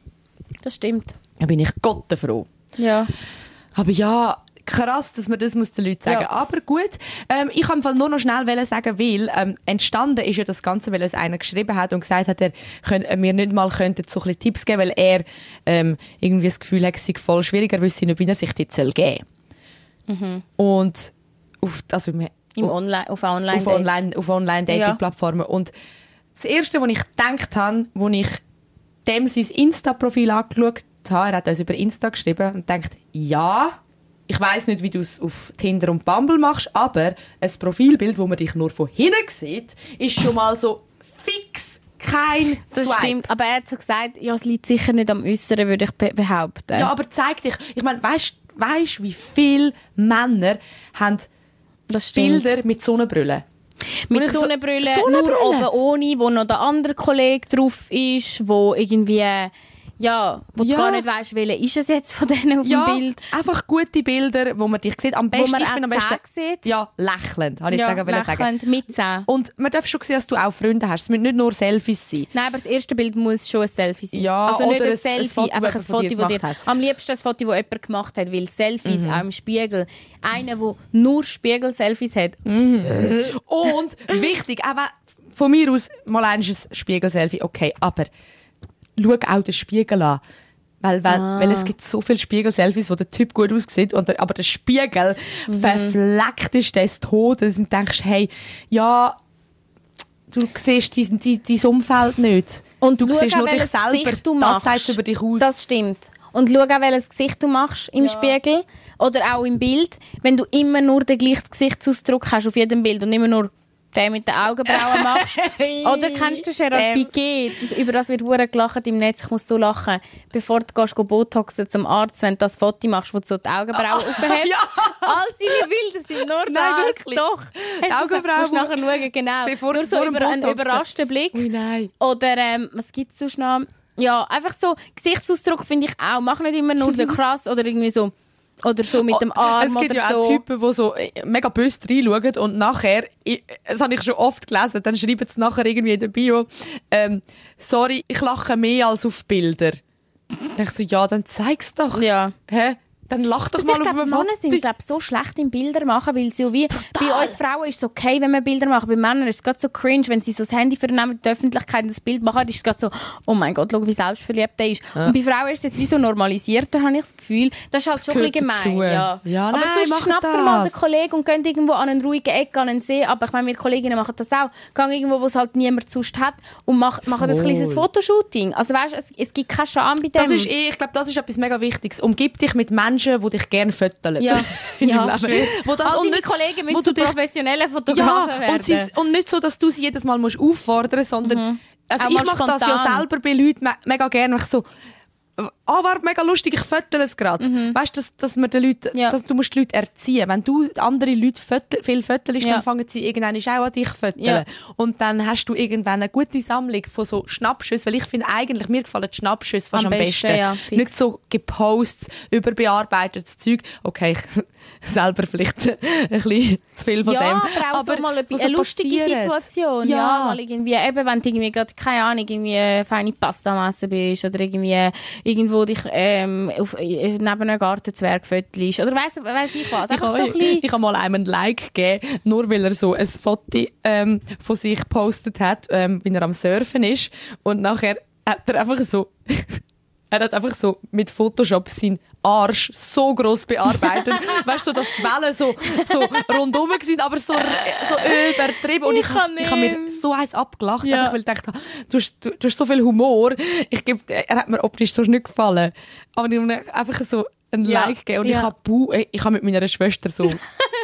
Das stimmt. Da bin ich gottenfroh. Ja. Aber ja, krass, dass man das muss den Leuten sagen. Ja. Aber gut, ähm, ich kann nur noch schnell sagen, weil ähm, entstanden ist ja das Ganze, weil es einer geschrieben hat und gesagt hat, er könne äh, mir nicht mal könnte so ein bisschen Tipps geben, weil er ähm, irgendwie das Gefühl hat, es sei voll schwierig, er wüsste nicht, wie er sich die soll geben. Und auf, also, Im Online, auf Online. auf Online, auf Online-Dating-Plattformen. Und das Erste, was ich gedacht habe, als ich dem sein Insta-Profil angeschaut habe, er hat uns über Insta geschrieben und denkt, ja, ich weiß nicht, wie du es auf Tinder und Bumble machst, aber ein Profilbild, wo man dich nur von hinten sieht, ist schon mal so fix kein Das Swipe. stimmt, aber er hat so gesagt, ja, es liegt sicher nicht am Äußeren, würde ich be behaupten. Ja, aber zeig dich. Ich meine, weißt du, wie viele Männer haben. Bilder mit Sonnenbrille? Und Mit ich so- Sonnenbrille, Sonnenbrille? nur oben ohne, wo noch der andere Kollege drauf ist, wo irgendwie, ja, wo Ja. du gar nicht weißt, welcher ist es jetzt von denen auf ja, dem Bild. einfach gute Bilder, wo man dich sieht. Am besten, man ich finde am besten, sieht. Ja, lächelnd, habe ich ja, sagen, wollen sagen. lächelnd, mit Zähnen. Und man darf schon sehen, dass du auch Freunde hast. Es müssen nicht nur Selfies sein. Nein, aber das erste Bild muss schon ein Selfie sein. Ja, also nicht ein ein- ein Selfie, Foto, einfach das ein Foto, das dir... hat. Am liebsten ein Foto, das jemand gemacht hat, weil Selfies Mhm. auch im Spiegel. Einer, der nur Spiegel-Selfies hat. Und wichtig, auch wenn, von mir aus mal ein Spiegel-Selfie, okay, aber schau auch den Spiegel an. Weil, weil, Ah. weil es gibt so viele Spiegel-Selfies, wo der Typ gut aussieht, und der, aber der Spiegel Mhm. verfleckt ist des Todes und denkst, hey, ja, du siehst dein, dein, dein Umfeld nicht. Und du schau siehst nur dich welches selber. Gesicht du das machst. sagt über dich aus. Das stimmt. Und schau auch, welches Gesicht du machst im Spiegel oder auch im Bild. Wenn du immer nur den gleichen Gesichtsausdruck hast auf jedem Bild und immer nur den mit den Augenbrauen machst. Oder kennst du Gerard Ähm. Piquet? Das, über das wird hure gelacht im Netz. Ich muss so lachen. Bevor du gehst, Botoxen zum Arzt, wenn du das Foto machst, wo du so die Augenbrauen aufhebst. Ja. All seine Bilder sind nur Nein, das. wirklich? Doch. Die Hast du Augenbrauen, musst nachher schauen, genau. bevor- nur so über einen überraschten Blick. Ui, nein. Oder ähm, was gibt es sonst noch? Ja, einfach so Gesichtsausdruck finde ich auch. Mach nicht immer nur den krass oder irgendwie so oder so mit dem Arm Oh, es gibt oder ja so. auch Typen, die so äh, mega böse reinschauen und nachher, ich, das habe ich schon oft gelesen, dann schreiben sie nachher irgendwie in der Bio, ähm, sorry, ich lache mehr als auf Bilder. Dann ich so, ja, dann zeig's doch. Ja. Hä? Dann lach doch Also mal ich auf einem Männer Foto. sind glaub, so schlecht im Bilder machen, weil sie so wie bei uns Frauen ist es okay, wenn wir Bilder machen. Bei Männern ist es gerade so cringe, wenn sie so das Handy vernehmen, in der Öffentlichkeit und das Bild machen, ist es gerade so, oh mein Gott, schau, wie selbstverliebt der ist. Und bei Frauen ist es jetzt wie so normalisiert, da habe ich das Gefühl. Das ist halt schon ein bisschen gemein. Ja, Ja, aber nein, sonst schnappt das. ihr mal den Kollegen und geht irgendwo an einen ruhigen Eck, an einen See. Aber ich meine, wir Kolleginnen machen das auch. Gehen irgendwo, wo es halt niemand sonst hat und mach, machen ein kleines Fotoshooting. Also weißt, es, es gibt keine Scham bei dem. Das ist eh, ich glaube, das ist etwas mega Wichtiges. Umgib dich mit Menschen, die dich gerne föteln. ja, ja, schön. Wo das All und nicht, Kollegen wo müssen du zu dich- professionellen Fotografen Ja, werden. und, sie, und nicht so, dass du sie jedes Mal musst auffordern musst, sondern also Auch ich mache das ja selber bei Leuten me mega gerne. Ich so, ah, war mega lustig, ich föttel es gerade. Weißt du, dass, dass man den Leuten, Mhm. Ja. dass du musst die Leute erziehen. Wenn du andere Leute föttel, viel föttelst, Ja. dann fangen sie irgendwann auch an dich fötteln. Ja. Und dann hast du irgendwann eine gute Sammlung von so Schnappschüssen, weil ich finde eigentlich, mir gefallen die Schnappschüsse fast Am am, besten, besten. Nicht so gepostet, überbearbeitetes Zeug. Okay, ich selber vielleicht ein bisschen zu viel von ja, dem. aber auch so mal eine, eine lustige passiert. Situation. Ja. Ja. mal irgendwie, eben, wenn du irgendwie gerade, keine Ahnung, irgendwie eine feine Pasta am Essen bist oder irgendwie irgendwo dich ähm, auf, äh, neben einem Gartenzwerg föttelst oder weiss, weiss ich was. Ich so ein bisschen... ich habe mal einem ein Like gegeben, nur weil er so ein Foto ähm, von sich gepostet hat, ähm, wie er am Surfen ist. Und nachher hat er einfach so, er hat einfach so mit Photoshop seinen Arsch so gross bearbeitet. weißt du, so, dass die Wellen so, so rundum waren, aber so, so übertrieben. Und Ich ich, habe ich hab mir so eins abgelacht, Ja. einfach weil ich dachte, du hast, du, du hast so viel Humor. Ich geb, er hat mir optisch so nicht gefallen. Aber ich habe einfach so ein Ja. Like gegeben. Und Ja. ich habe bu ich habe mit meiner Schwester so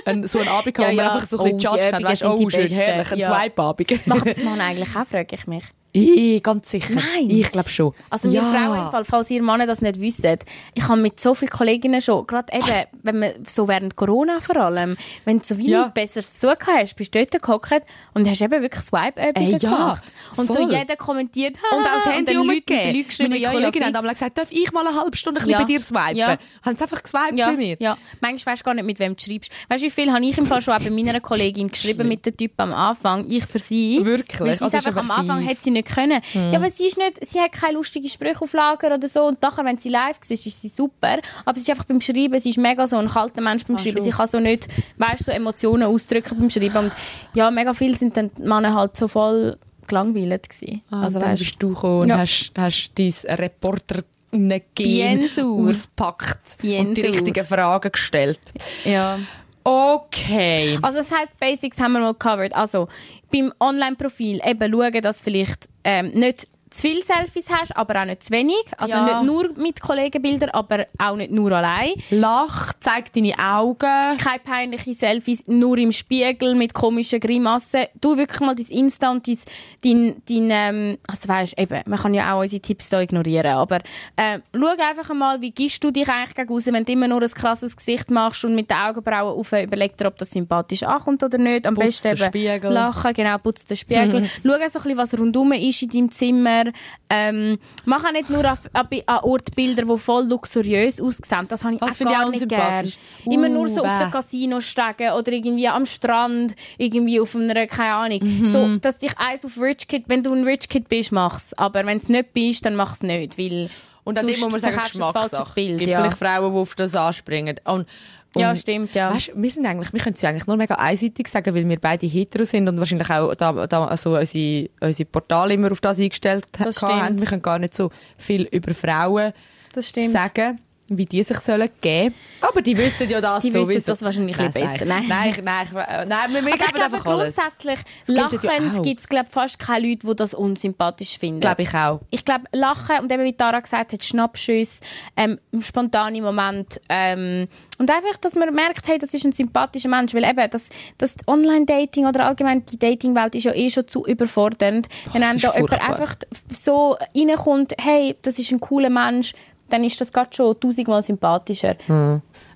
ein, so einen Abend gehabt, Ja, wo wir einfach so ein bisschen Oh, gejudged haben. Weißt, oh, schön, herrlich, ein Ja. Zweibabend. Macht das man eigentlich auch, frage ich mich. Ich, ganz sicher. Nein. Ich glaube schon. Also wir ja. Frauen, im Fall, falls ihr Männer das nicht wisst, ich habe mit so vielen Kolleginnen schon, gerade eben, wenn man so während Corona vor allem, wenn du so wie Ja. Besseres zu hast, bist du dort gehockt und hast eben wirklich Swipe-Übungen Ey, ja, gemacht. Und so voll. jeder kommentiert, Und auch das Handy umgegeben. Meine ja, ja, Kolleginnen haben fix. einmal gesagt, darf ich mal eine halbe Stunde ein Ja. bei dir swipen? Ja. Haben sie einfach geswiped ja, bei mir? Ja, manchmal weisst du gar nicht, mit wem du schreibst. Weißt du, wie viel habe ich im Fall schon auch bei meiner Kollegin geschrieben mit dem Typ am Anfang, ich für sie. Wirklich? Weil sie Oh, einfach am Anfang hat sie nicht können. Ja, aber sie ist nicht, sie hat keine lustigen Sprüche auf Lager oder so und nachher, wenn sie live war, ist sie super. Aber sie ist einfach beim Schreiben, sie ist mega so ein kalter Mensch beim Schreiben. Sie kann so nicht, weißt so Emotionen ausdrücken beim Schreiben. Und ja, mega viel sind dann die Männer halt so voll gelangweilt gewesen. Ah, also dann weißt, bist du gekommen und Ja. hast, hast dein reporter Gen Biensur. auspackt und die Biensur. richtigen Fragen gestellt. ja. Okay. Also das heisst, Basics haben wir mal covered. Also beim Online-Profil eben schauen, dass vielleicht ähm, nicht zu viele Selfies hast, aber auch nicht zu wenig. Also Ja. nicht nur mit Kollegenbildern, aber auch nicht nur allein. Lach, zeig deine Augen. Keine peinlichen Selfies, nur im Spiegel mit komischen Grimassen. Du wirklich mal dein Insta und dein, dein, dein ähm, also weisst, eben, man kann ja auch unsere Tipps da ignorieren, aber äh, schau einfach einmal, wie gibst du dich eigentlich gegen raus, wenn du immer nur ein krasses Gesicht machst und mit den Augenbrauen auf, überleg dir, ob das sympathisch ankommt oder nicht. Am Putz besten eben Spiegel. lachen, genau, putz den Spiegel. schau auch so ein bisschen, was rundum ist in deinem Zimmer. Ähm, mach auch nicht nur an, an, Ort Bilder, die voll luxuriös aussehen. Das habe ich Das auch finde ich gar auch nicht gern. unsympathisch. Immer Uh, nur so auf bäh. den Casino-Stegen oder irgendwie am Strand, irgendwie auf einer, keine Ahnung. Mhm. So, dass dich eins auf Rich Kid, wenn du ein Rich Kid bist, mach's. Aber wenn es nicht bist, dann mach's nicht, weil Und an dem muss man sagen, Geschmackssache. Bild. gibt Ja. vielleicht Frauen, die auf das anspringen. Und, und ja, stimmt, ja. Weißt, wir sind eigentlich, wir können es ja eigentlich nur mega einseitig sagen, weil wir beide hetero sind und wahrscheinlich auch da, da, also unsere, unsere Portale immer auf das eingestellt Das haben. Wir können gar nicht so viel über Frauen das stimmt. sagen. Wie die sich sollen geben. Aber die wissen ja das Die wissen das wahrscheinlich ein bisschen besser. Nein, Nein. nein, nein, ich- nein, wir, wir geben glaube einfach alles. grundsätzlich, gilt ja lachend gibt es glaube fast keine Leute, die das unsympathisch finden. Glaube ich auch. ich glaube, Lachen und eben wie Tara gesagt hat, Schnappschüsse, ähm, spontane Momente ähm, und einfach, dass man merkt, hey, das ist ein sympathischer Mensch, weil eben das, das Online-Dating oder allgemein die Dating-Welt ist ja eh schon zu überfordernd. Wenn einem ist da jemand furchtbar. einfach so reinkommt, hey, das ist ein cooler Mensch, dann ist das gerade schon tausendmal sympathischer.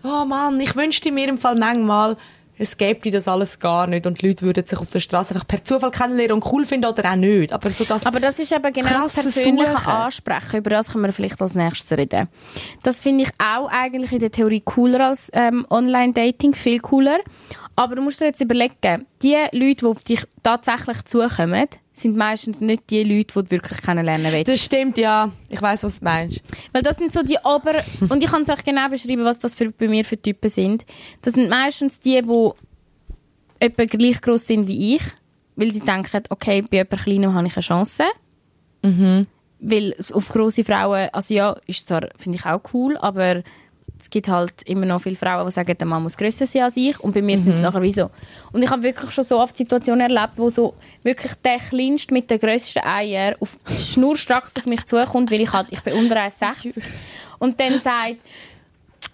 Oh Mann, ich wünschte mir im Fall manchmal, es gäbe das alles gar nicht und die Leute würden sich auf der Straße einfach per Zufall kennenlernen und cool finden oder auch nicht. Aber so das Aber das ist eben genau das persönliche Suchen. Ansprechen. Über das können wir vielleicht als nächstes reden. Das finde ich auch eigentlich in der Theorie cooler als ähm, Online-Dating, viel cooler. Aber du musst dir jetzt überlegen, die Leute, die auf dich tatsächlich zukommen, sind meistens nicht die Leute, die du wirklich kennenlernen willst. Das stimmt, ja. Ich weiß, was du meinst. Weil das sind so die Ober... Und ich kann es euch genau beschreiben, was das für, bei mir für Typen sind. Das sind meistens die, die etwa gleich groß sind wie ich, weil sie denken, okay, bei jemand Kleinem habe ich eine Chance. Weil auf grosse Frauen, also ja, ist zwar, finde ich auch cool, aber gibt halt immer noch viele Frauen, die sagen, der Mann muss grösser sein als ich. Und bei mir sind es nachher wie so. Und ich habe wirklich schon so oft Situationen erlebt, wo so wirklich der Kleinste mit den grössten Eiern auf, schnurstracks auf mich zukommt, weil ich halt, ich bin unter 1,60 und dann sagt,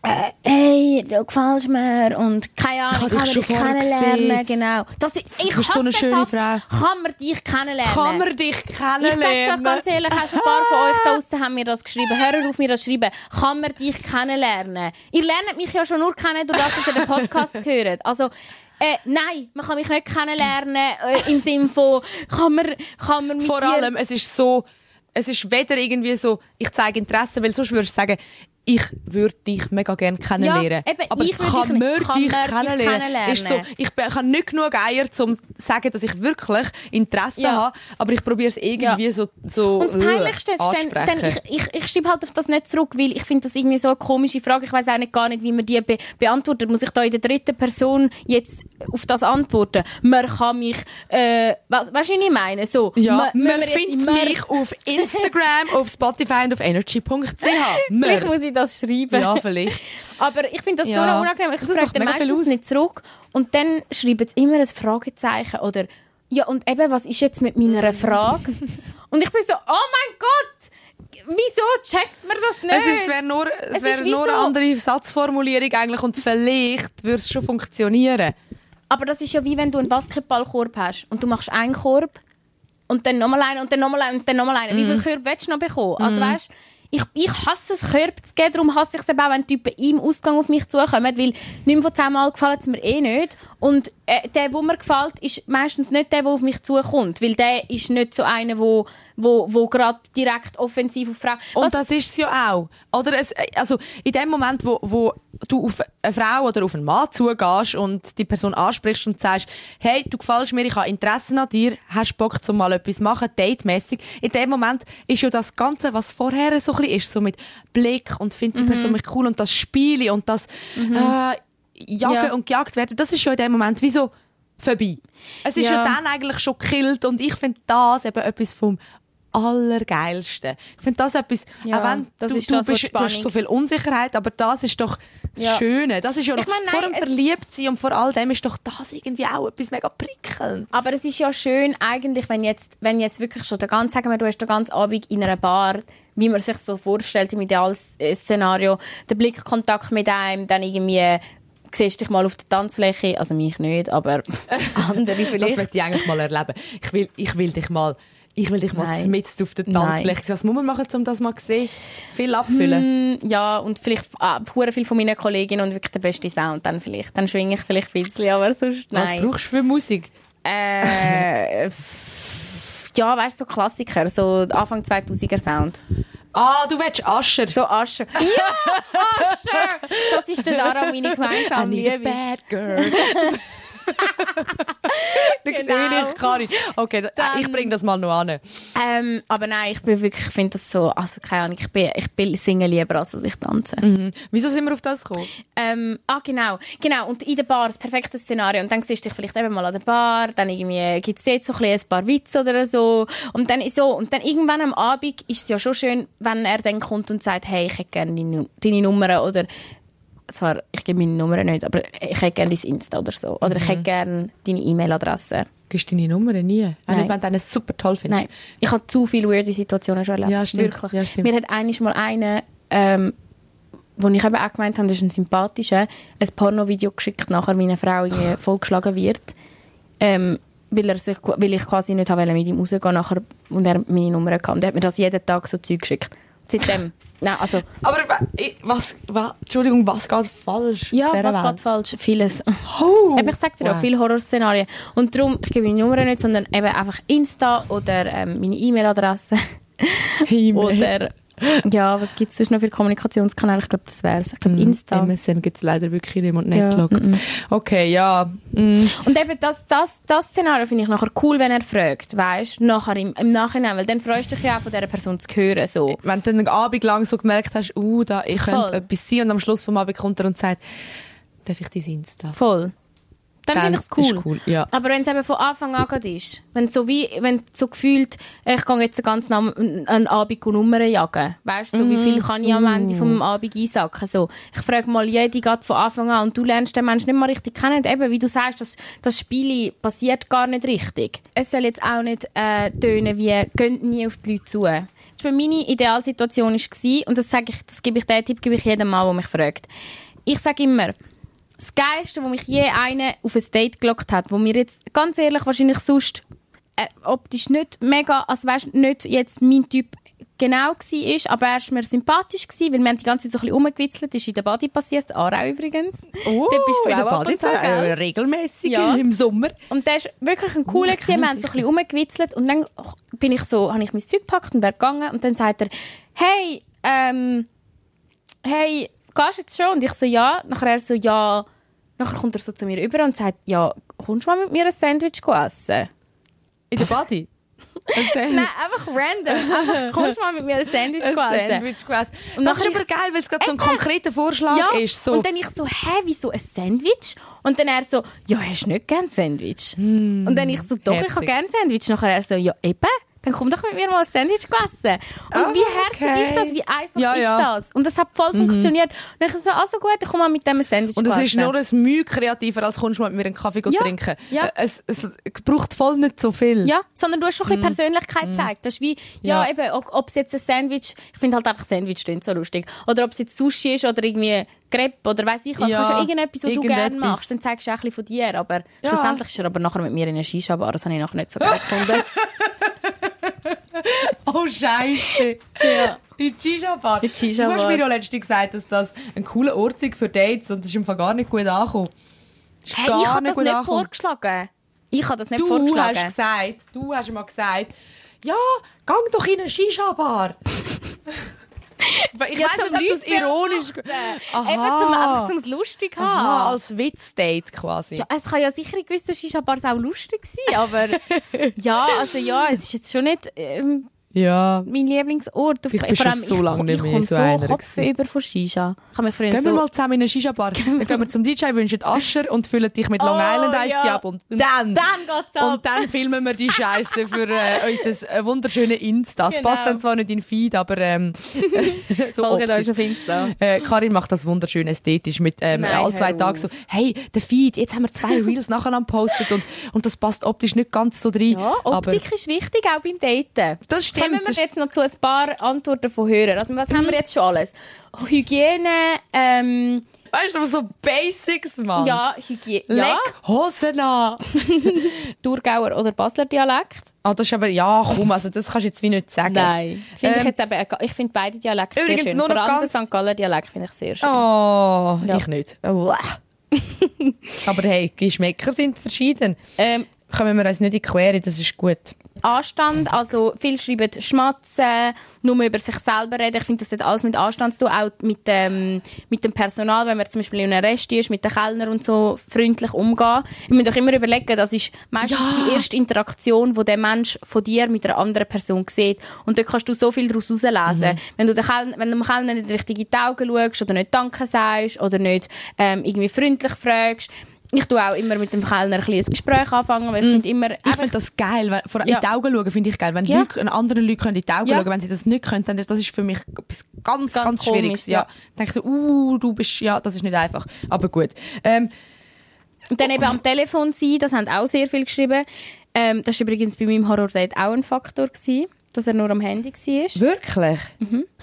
äh, hey, du gefällst mir und keine Ahnung, Ich kann man dich kennenlernen, genau. Das, ich bist hasse so eine schöne Frau. Kann man dich kennenlernen? Kann man dich Ich sag's euch kennenlernen? ganz ehrlich, ein paar von euch da draussen haben mir das geschrieben. Hört auf mir das schreiben. Kann man dich kennenlernen? Ihr lernt mich ja schon nur kennen, durch das, dass ihr den Podcast hört. Also, äh, nein, man kann mich nicht kennenlernen äh, im Sinne von, kann man, kann man mit Vor allem, es ist so, es ist weder irgendwie so, ich zeige Interesse, weil sonst würdest du sagen, ich würde dich mega gerne kennenlernen. Ja, eben, aber ich kann man kann dich man dich kennenlernen? kennenlernen? Ist so, ich be- ich habe nicht genug Eier, um zu sagen, dass ich wirklich Interesse Ja. habe, aber ich probiere es irgendwie Ja. so, so Und das äh, Peinlichste ist dann, dann ich, ich, ich schreibe halt auf das nicht zurück, weil ich finde das irgendwie so eine komische Frage. Ich weiß auch nicht gar nicht, wie man die be beantwortet. Muss ich da in der dritten Person jetzt auf das antworten? Man kann mich, äh, was, weißt du, wie ich meine? So, ja, man, man, findet mich auf Instagram, auf Spotify und auf energy.ch. Ich das schreiben. Ja, vielleicht. Aber ich finde das Ja. so unangenehm. Ich frage dann viel meistens nicht zurück. Und dann schreiben sie immer ein Fragezeichen oder ja, und eben, was ist jetzt mit Mhm. meiner Frage? und ich bin so, oh mein Gott, wieso checkt man das nicht? Es, ist- es wäre nur, es Es wie nur eine andere Satzformulierung eigentlich und vielleicht würde es schon funktionieren. Aber das ist ja wie wenn du einen Basketballkorb hast und du machst einen Korb und dann nochmal einen und dann nochmal einen und dann nochmal einen. Wie Mhm. viele Körbe willst du noch bekommen? Also weißt, ich, ich hasse es, Körbe zu geben, darum hasse ich es eben auch, wenn Typen im Ausgang auf mich zukommen, weil neun von zehn Mal gefällt es mir eh nicht. Und äh, der, der mir gefällt, ist meistens nicht der, der auf mich zukommt, weil der ist nicht so einer, wo, wo, wo gerade direkt offensiv auf Frau... Und das ist es ja auch. Oder es, also in dem Moment, wo, wo du auf eine Frau oder auf einen Mann zugehst und die Person ansprichst und sagst, hey, du gefällst mir, ich habe Interesse an dir, hast Bock, zum mal etwas machen, datemäßig. In dem Moment ist ja das Ganze, was vorher so ein bisschen ist, so mit Blick und findet die Person mich cool und das Spiele und das äh, Jagen Ja. und gejagt werden, das ist ja in dem Moment wie so vorbei. Es ist ja, Ja. dann eigentlich schon gekillt und ich finde das eben etwas vom Allergeilsten. Ich finde das etwas, Ja, auch wenn das du, ist du, das, bist, du hast so viel Unsicherheit, aber das ist doch das Ja. Schöne. Das ist ja noch, Ich meine, vor nein, dem es- Verliebtsein und vor all dem ist doch das irgendwie auch etwas mega prickelnd. Aber es ist ja schön, eigentlich, wenn jetzt, wenn jetzt wirklich schon der ganze, sagen wir, du hast den ganzen Abend in einer Bar, wie man sich so vorstellt, im Idealszenario, der Blickkontakt mit einem, dann irgendwie siehst dich mal auf der Tanzfläche, also mich nicht, aber andere Das vielleicht. möchte ich eigentlich mal erleben. Ich will, ich will dich mal, ich will dich mal mitten auf der Tanzfläche. Was muss man machen, um das mal zu sehen? Viel abfüllen. Mm, Ja, und vielleicht ah, viel von meinen Kolleginnen und wirklich der beste Sound dann vielleicht. Dann schwinge ich vielleicht ein bisschen, aber sonst Was nein. brauchst du für Musik? Äh, ja, weißt du, so Klassiker, so Anfang 2000er Sound. Ah, du willst Ascher. So Ascher. Ja, Ascher! Das ist der Dara meine gemeinsame Liebe. bad girl. genau. ich kann nicht. Okay, Dann, ich bringe das mal noch an. Ähm, aber nein, ich bin wirklich, ich finde das so, also keine Ahnung, ich bin, ich bin singe lieber, als dass ich tanze. Mhm. Wieso sind wir auf das gekommen? Ähm, ah, genau. Genau, und in der Bar, das perfekte Szenario. Und dann siehst du dich vielleicht eben mal an der Bar, dann irgendwie gibt es jetzt so ein, ein paar Witze oder so. Und dann so, und dann irgendwann am Abend ist es ja schon schön, wenn er dann kommt und sagt, hey, ich hätte gerne deine, deine Nummer oder zwar, ich gebe meine Nummer nicht, aber ich hätte gerne dein Insta oder so. Oder ich hätte mhm. gerne deine E-Mail-Adresse. Gibst du deine Nummer nie? Nein. Auch nicht, wenn du einen super toll findest? Nein. Ich habe zu viele weirde Situationen schon erlebt. Ja, stimmt. Wirklich. Ja, stimmt. Mir hat einmal mal einen, ähm, wo ich eben auch gemeint habe, das ist ein sympathischer, ein Porno-Video geschickt, nachher meine Frau irgendwie vollgeschlagen wird. Ähm, weil, er sich, weil ich quasi nicht mit ihm rausgehen nachher, und er meine Nummer kann. Der hat mir das jeden Tag so Zeug geschickt. Seitdem. Nein, also. Aber was, was, Entschuldigung, was geht falsch? Ja, was Welt? geht falsch? Vieles. Oh, eben, ich sage dir wow. auch viele Horrorszenarien. Und darum, ich gebe meine Nummer nicht, sondern eben einfach Insta oder ähm, meine E-Mail-Adresse. E oder ja, was gibt es sonst noch für Kommunikationskanäle? Ich glaube, das wäre es. Ich glaube, mm, Insta. MSN gibt es leider wirklich nicht und Netlog. Ja, mm, mm. Okay, ja. Mm. Und eben das, das, das Szenario finde ich nachher cool, wenn er fragt, weißt du, nachher im, im Nachhinein, weil dann freust du dich ja auch von dieser Person zu hören. So. Wenn du einen Abend lang so gemerkt hast, uh, da, ich Voll. könnte etwas sein und am Schluss vom Abend kommt er und sagt, darf ich dein Insta? Voll dann, dann finde ich es cool. cool ja. Aber wenn es eben von Anfang an ist, wenn so wie, wenn so gefühlt, ich gehe jetzt ganz einen Abend Nummern jagen, weißt du, so, mm. wie viel kann ich am Ende vom mm. Abend einsacken, so. Ich frage mal jede gerade von Anfang an und du lernst den Menschen nicht mal richtig kennen und eben, wie du sagst, das, das Spiel passiert gar nicht richtig. Es soll jetzt auch nicht äh, tönen wie, gönnt nie auf die Leute zu. Das war meine Idealsituation war, und das sage ich, das gebe ich, den Tipp gebe ich jedem Mal, der mich fragt. Ich sage immer, das Geilste, wo mich je eine auf ein Date gelockt hat, wo mir jetzt ganz ehrlich wahrscheinlich sonst äh, optisch nicht mega, also weißt, nicht jetzt mein Typ genau war, aber er war mir sympathisch, gewesen, weil wir haben die ganze Zeit so ein bisschen rumgewitzelt. Ist in der Body passiert, Aarau übrigens. Oh, da bist du in der Body äh, regelmäßig ja. im Sommer. Und der war wirklich ein cooler, gewesen. wir haben so ein bisschen rumgewitzelt und dann bin ich so, habe ich mein Zeug gepackt und wäre gegangen und dann sagt er, hey, ähm, hey, gehst jetzt schon? Und ich so, ja. Nachher er so, ja. Nachher kommt er so zu mir über und sagt, ja, kommst du mal mit mir ein Sandwich essen? In der Body? Nein, einfach random. Einfach, kommst du mal mit mir ein Sandwich ein essen? Sandwich essen. Und das ist aber geil, weil es gerade so ein konkreter Vorschlag ja, ist. So. Und dann ich so, hä, wieso ein Sandwich? Und dann er so, ja, hast du nicht gern Sandwich? Mm, und dann ich so, doch, herzig. ich habe gern Sandwich. Nachher er so, ja, eben dann komm doch mit mir mal ein Sandwich essen. Und oh, wie herzig okay. ist das? Wie einfach ja, ist ja. das? Und das hat voll mhm. funktioniert. Und ich so, also gut, ich komme mal mit dem ein Sandwich Und es ist nur ein Mühe kreativer, als kommst du mal mit mir einen Kaffee ja, trinken. Ja. Äh, es, es, braucht voll nicht so viel. Ja, sondern du hast schon ein bisschen mhm. Persönlichkeit mhm. gezeigt. Das ist wie, ja, eben, ob es jetzt ein Sandwich, ich finde halt einfach Sandwich klingt so lustig, oder ob es jetzt Sushi ist oder irgendwie Crepe oder weiß ich was, ja, kannst du irgendetwas, was du gerne machst, dann zeigst du ein bisschen von dir. Aber schlussendlich ist er aber nachher mit mir in einer Shisha-Bar, das habe ich nachher nicht so geil gefunden. oh Scheiße. Ja. Die Shisha-Bar. Die Shisha Du hast mir ja letztens gesagt, dass das ein cooler Ort ist für Dates und das ist im Fall gar nicht gut angekommen. Hey, ich habe das nicht angekommen. vorgeschlagen. Ich habe das nicht du vorgeschlagen. Hast gesagt, du hast mal gesagt, ja, gang doch in eine Shisha-Bar. Ich ja, weiß nicht, ob das ironisch... Aha. Eben zum, einfach zum lustig haben. Aha, als Witzdate quasi. Ja, es kann ja sicher in gewissen Shisha-Bars auch lustig sein, aber ja, also ja, es ist jetzt schon nicht... Ähm, ja. Mein Lieblingsort. Auf, vor allem, so lange ich, nicht mehr so, so Kopf über von Shisha. Kann mich gehen so wir mal zusammen in eine Shisha-Bar. dann gehen wir zum DJ, wünschen Ascher und füllen dich mit Long oh, Island Ice ja. ab. Und dann, dann geht's ab. Und dann filmen wir die Scheiße für äh, unser äh, wunderschönes Insta. Das genau. passt dann zwar nicht in den Feed, aber ähm, so Folgt uns auf Insta. Äh, Karin macht das wunderschön ästhetisch mit ähm, Nein, all zwei Tagen so, hey, der Feed, jetzt haben wir zwei Reels nacheinander gepostet und, und das passt optisch nicht ganz so rein. Ja, Optik aber, ist wichtig, auch beim Daten. Das stimmt. Kommen wir jetzt noch zu ein paar Antworten von Hörern. Also was haben wir jetzt schon alles? Hygiene, ähm, Weißt du, so Basics, Mann. Ja, Hygiene. Ja. Leck Hosen an. Thurgauer oder Basler Dialekt. Ah, das ist aber, ja, komm, also das kannst du jetzt wie nicht sagen. Nein. Finde ähm, ich jetzt eben, ich finde beide Dialekte sehr schön. Vor allem den St. Galler Dialekt finde ich sehr schön. Oh, ja. ich nicht. aber hey, Geschmäcker sind verschieden. Ähm, Kommen wir uns nicht in die Quere, das ist gut. Anstand. Also, viele schreiben Schmatzen, nur über sich selber reden. Ich finde, das hat alles mit Anstand zu tun. Auch mit, ähm, mit dem Personal, wenn man zum Beispiel in einem Rest ist, mit den Kellnern und so freundlich umgehen. Ich muss doch immer überlegen, das ist meistens Ja. die erste Interaktion, die der Mensch von dir mit einer anderen Person sieht. Und da kannst du so viel daraus herauslesen. Wenn du den Kellner, wenn du dem Kellner nicht richtig in die Augen schaust oder nicht Danke sagst oder nicht ähm, irgendwie freundlich fragst. Ich tue auch immer mit dem Kellner ein, ein Gespräch anfangen, weil ich finde immer... Ich finde das geil, weil, vor, Ja. in die Augen schauen finde ich geil. Wenn Ja. Leute, anderen Leuten können in die Augen Ja. schauen, wenn sie das nicht können, dann ist das ist für mich etwas ganz, ganz, Ganz Schwieriges. Ja. ja. Dann denke ich so, uh, du bist, ja, das ist nicht einfach. Aber gut. Ähm, Und dann eben am Telefon sein, das haben auch sehr viel geschrieben. Ähm, das war übrigens bei meinem Horror-Date auch ein Faktor, gewesen, dass er nur am Handy war. wirklich?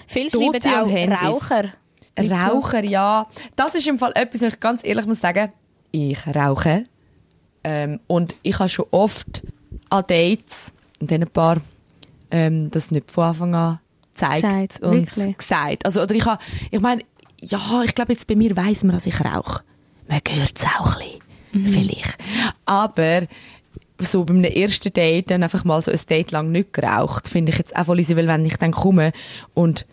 Viele Tote schreiben auch Handys. Raucher. Raucher, ja. Das ist im Fall etwas, was ich ganz ehrlich muss sagen, ich rauche. Ähm, und ich habe schon oft an Dates, und dann ein paar, ähm, das nicht von Anfang an gezeigt und wirklich? gesagt. Also, oder ich habe, ich meine, ja, ich glaube jetzt bei mir weiss man, dass ich rauche. Man hört es auch ein bisschen, vielleicht. Aber so beim ersten Date dann einfach mal so ein Date lang nicht geraucht, finde ich jetzt auch voll easy, weil wenn ich dann komme und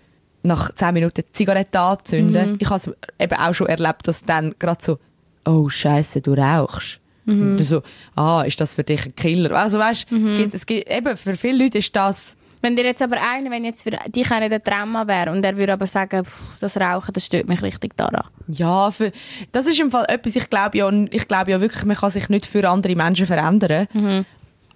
nach 10 Minuten die Zigarette anzünden, ich habe es eben auch schon erlebt, dass dann gerade so, oh Scheiße, du rauchst. Und so, ah, ist das für dich ein Killer? Also weißt, gibt, es gibt, eben für viele Leute ist das Wenn dir jetzt aber einer, wenn jetzt für dich einer der Trauma wäre und er würde aber sagen, pff, das Rauchen, das stört mich richtig daran. Ja, für, das ist im Fall etwas, ich glaube ja, ich glaube ja wirklich, man kann sich nicht für andere Menschen verändern.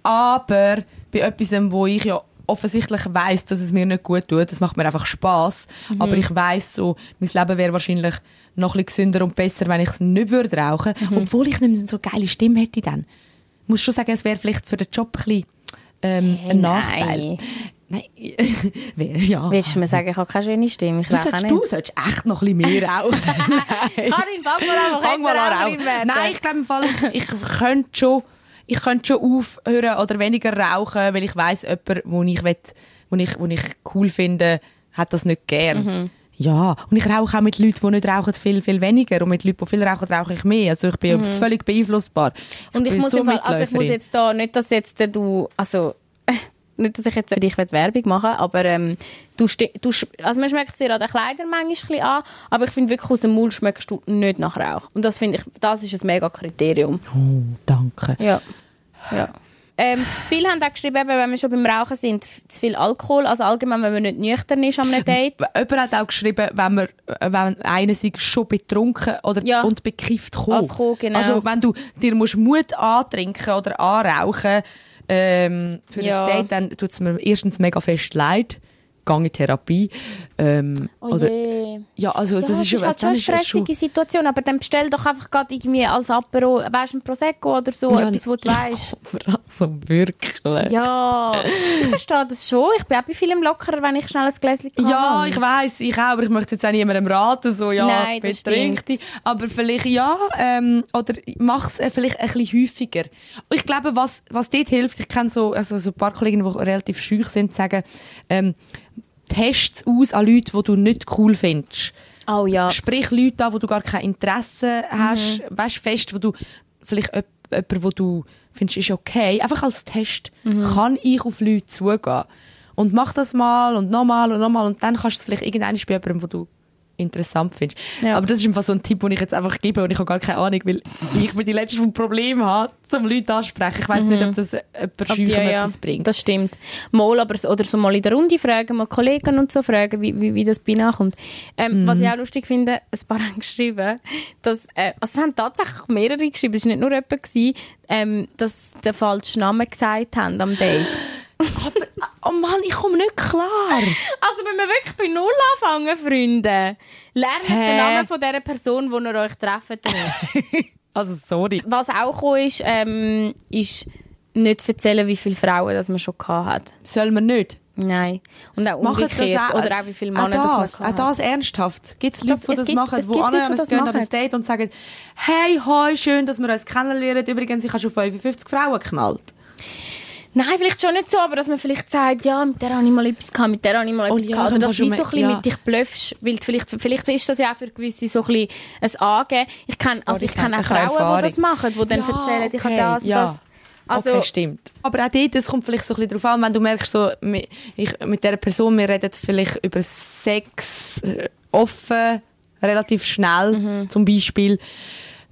Aber bei etwas, wo ich ja offensichtlich weiß, dass es mir nicht gut tut, das macht mir einfach Spaß. Aber ich weiß so, mein Leben wäre wahrscheinlich noch ein bisschen gesünder und besser, wenn ich es nicht würde rauchen. Obwohl ich nicht so eine geile Stimme hätte dann. Ich muss schon sagen, es wäre vielleicht für den Job ein bisschen ähm, ein Nachteil. Nein, wäre ja. Willst du mir sagen, ich habe keine schöne Stimme? Ich Du solltest, nicht. du solltest echt noch ein bisschen mehr rauchen. Karin, fang mal an, Fang mal an. Nein, ich glaube im Fall, ich, ich könnte schon, ich könnte schon aufhören oder weniger rauchen, weil ich weiss, jemand, wo ich, will, wo ich, wo ich cool finde, hat das nicht gern. Mhm. Ja, und ich rauche auch mit Leuten, die nicht rauchen, viel, viel weniger. Und mit Leuten, die viel rauchen, rauche ich mehr. Also ich bin völlig beeinflussbar. Mhm. Und ich, bin muss so Fall, also ich muss jetzt da, nicht, dass jetzt äh, du, also, nicht, dass ich jetzt für dich Werbung machen aber ähm, du, du, also man schmeckt es dir an den Kleidern manchmal ein an, aber ich finde wirklich, aus dem Mund schmeckst du nicht nach Rauch. Und das finde ich, das ist ein mega Kriterium. Oh, danke. Ja. ja. Ähm, viele haben auch geschrieben, eben, wenn wir schon beim Rauchen sind, zu viel Alkohol, also allgemein, wenn man nicht nüchtern ist an einem Date. Jemand hat auch geschrieben, wenn, man, wenn einer sich schon betrunken oder Ja. und bekifft kommt. Als kommt, genau. Also wenn du dir musst Mut antrinken oder anrauchen ähm, für Ja. ein Date, dann tut es mir erstens mega fest leid. Gang in Therapie. Ähm, Oh oder, ja, also Ja, das, ist, ist halt schon eine es stressige Situation, aber dann bestell doch einfach gerade irgendwie als Apero, weißt du, ein Prosecco oder so, Ja, etwas, was du weißt. Also wirklich. Ja, ich verstehe das schon. Ich bin auch bei vielem lockerer, wenn ich schnell ein Gläschen kann. Ja, ich weiß, ich auch, aber ich möchte jetzt auch niemandem raten, so, ja, Nein, das betrink dich. Aber vielleicht ja, ähm, oder mach's äh, vielleicht ein bisschen häufiger. Ich glaube, was, was dort hilft, ich kenne so, also so ein paar Kollegen, die relativ schüch sind, sagen, ähm, test's aus an Leute, die du nicht cool findest. Oh ja. Sprich Leute an, wo du gar kein Interesse hast, Mhm. weißt fest, wo du vielleicht jemand, jemand, wo du findest, ist okay. Einfach als Test Mhm. kann ich auf Leute zugehen. Und mach das mal und nochmal und nochmal und dann kannst du es vielleicht irgendwann bei jemandem, wo du interessant findest. Ja. Aber das ist einfach so ein Tipp, den ich jetzt einfach gebe und ich habe gar keine Ahnung, weil ich mir die letzte ein Problem habe, um Leute ansprechen. Ich weiß nicht, ob das jemand schüch die- ja, etwas bringt. Das stimmt. Mal, aber, oder so mal in der Runde fragen, mal Kollegen und so fragen, wie, wie, wie das bei ihnen ankommt. Ähm, Was ich auch lustig finde, ein paar haben geschrieben, dass, äh, also es haben tatsächlich mehrere geschrieben, es war nicht nur jemand, gewesen, ähm, dass sie den falschen Namen gesagt haben am Date. Oh Mann, ich komme nicht klar. Also wenn wir wirklich bei Null anfangen, Freunde, lernt Hä? den Namen von dieser Person, die ihr euch trefft. Also sorry. Was auch ist, ähm, ist nicht erzählen, wie viele Frauen das man schon hat. Soll man nicht? Nein. Und auch Machen das umgekehrt. auch- Oder auch wie viele auch Männer das, das, man auch gehabt hat. das ernsthaft. Gibt es Leute, Das- die das gibt- machen, es die gibt an Leute, gehen machen. ein Date und sagen, hey, hoi, schön, dass wir uns kennenlernen. Übrigens, ich habe schon 55 Frauen geknallt. Nein, vielleicht schon nicht so, aber dass man vielleicht sagt, ja, mit der habe ich mal etwas gehabt, mit der habe ich mal Oh etwas ja, gehabt. Oder dann dass du wie so ein bisschen ja. mit dich blöffst, weil vielleicht, vielleicht ist das ja auch für gewisse so ein bisschen ein Angeben. Ich kenne, also Oh, ich ich kenne auch Frauen, die das machen, die dann Ja, erzählen, ich habe okay, das ja. das. Also- okay, stimmt. Aber auch dort, es kommt vielleicht so ein bisschen darauf an, wenn du merkst, so, ich, mit dieser Person, wir reden vielleicht über Sex äh, offen, relativ schnell Mhm. zum Beispiel,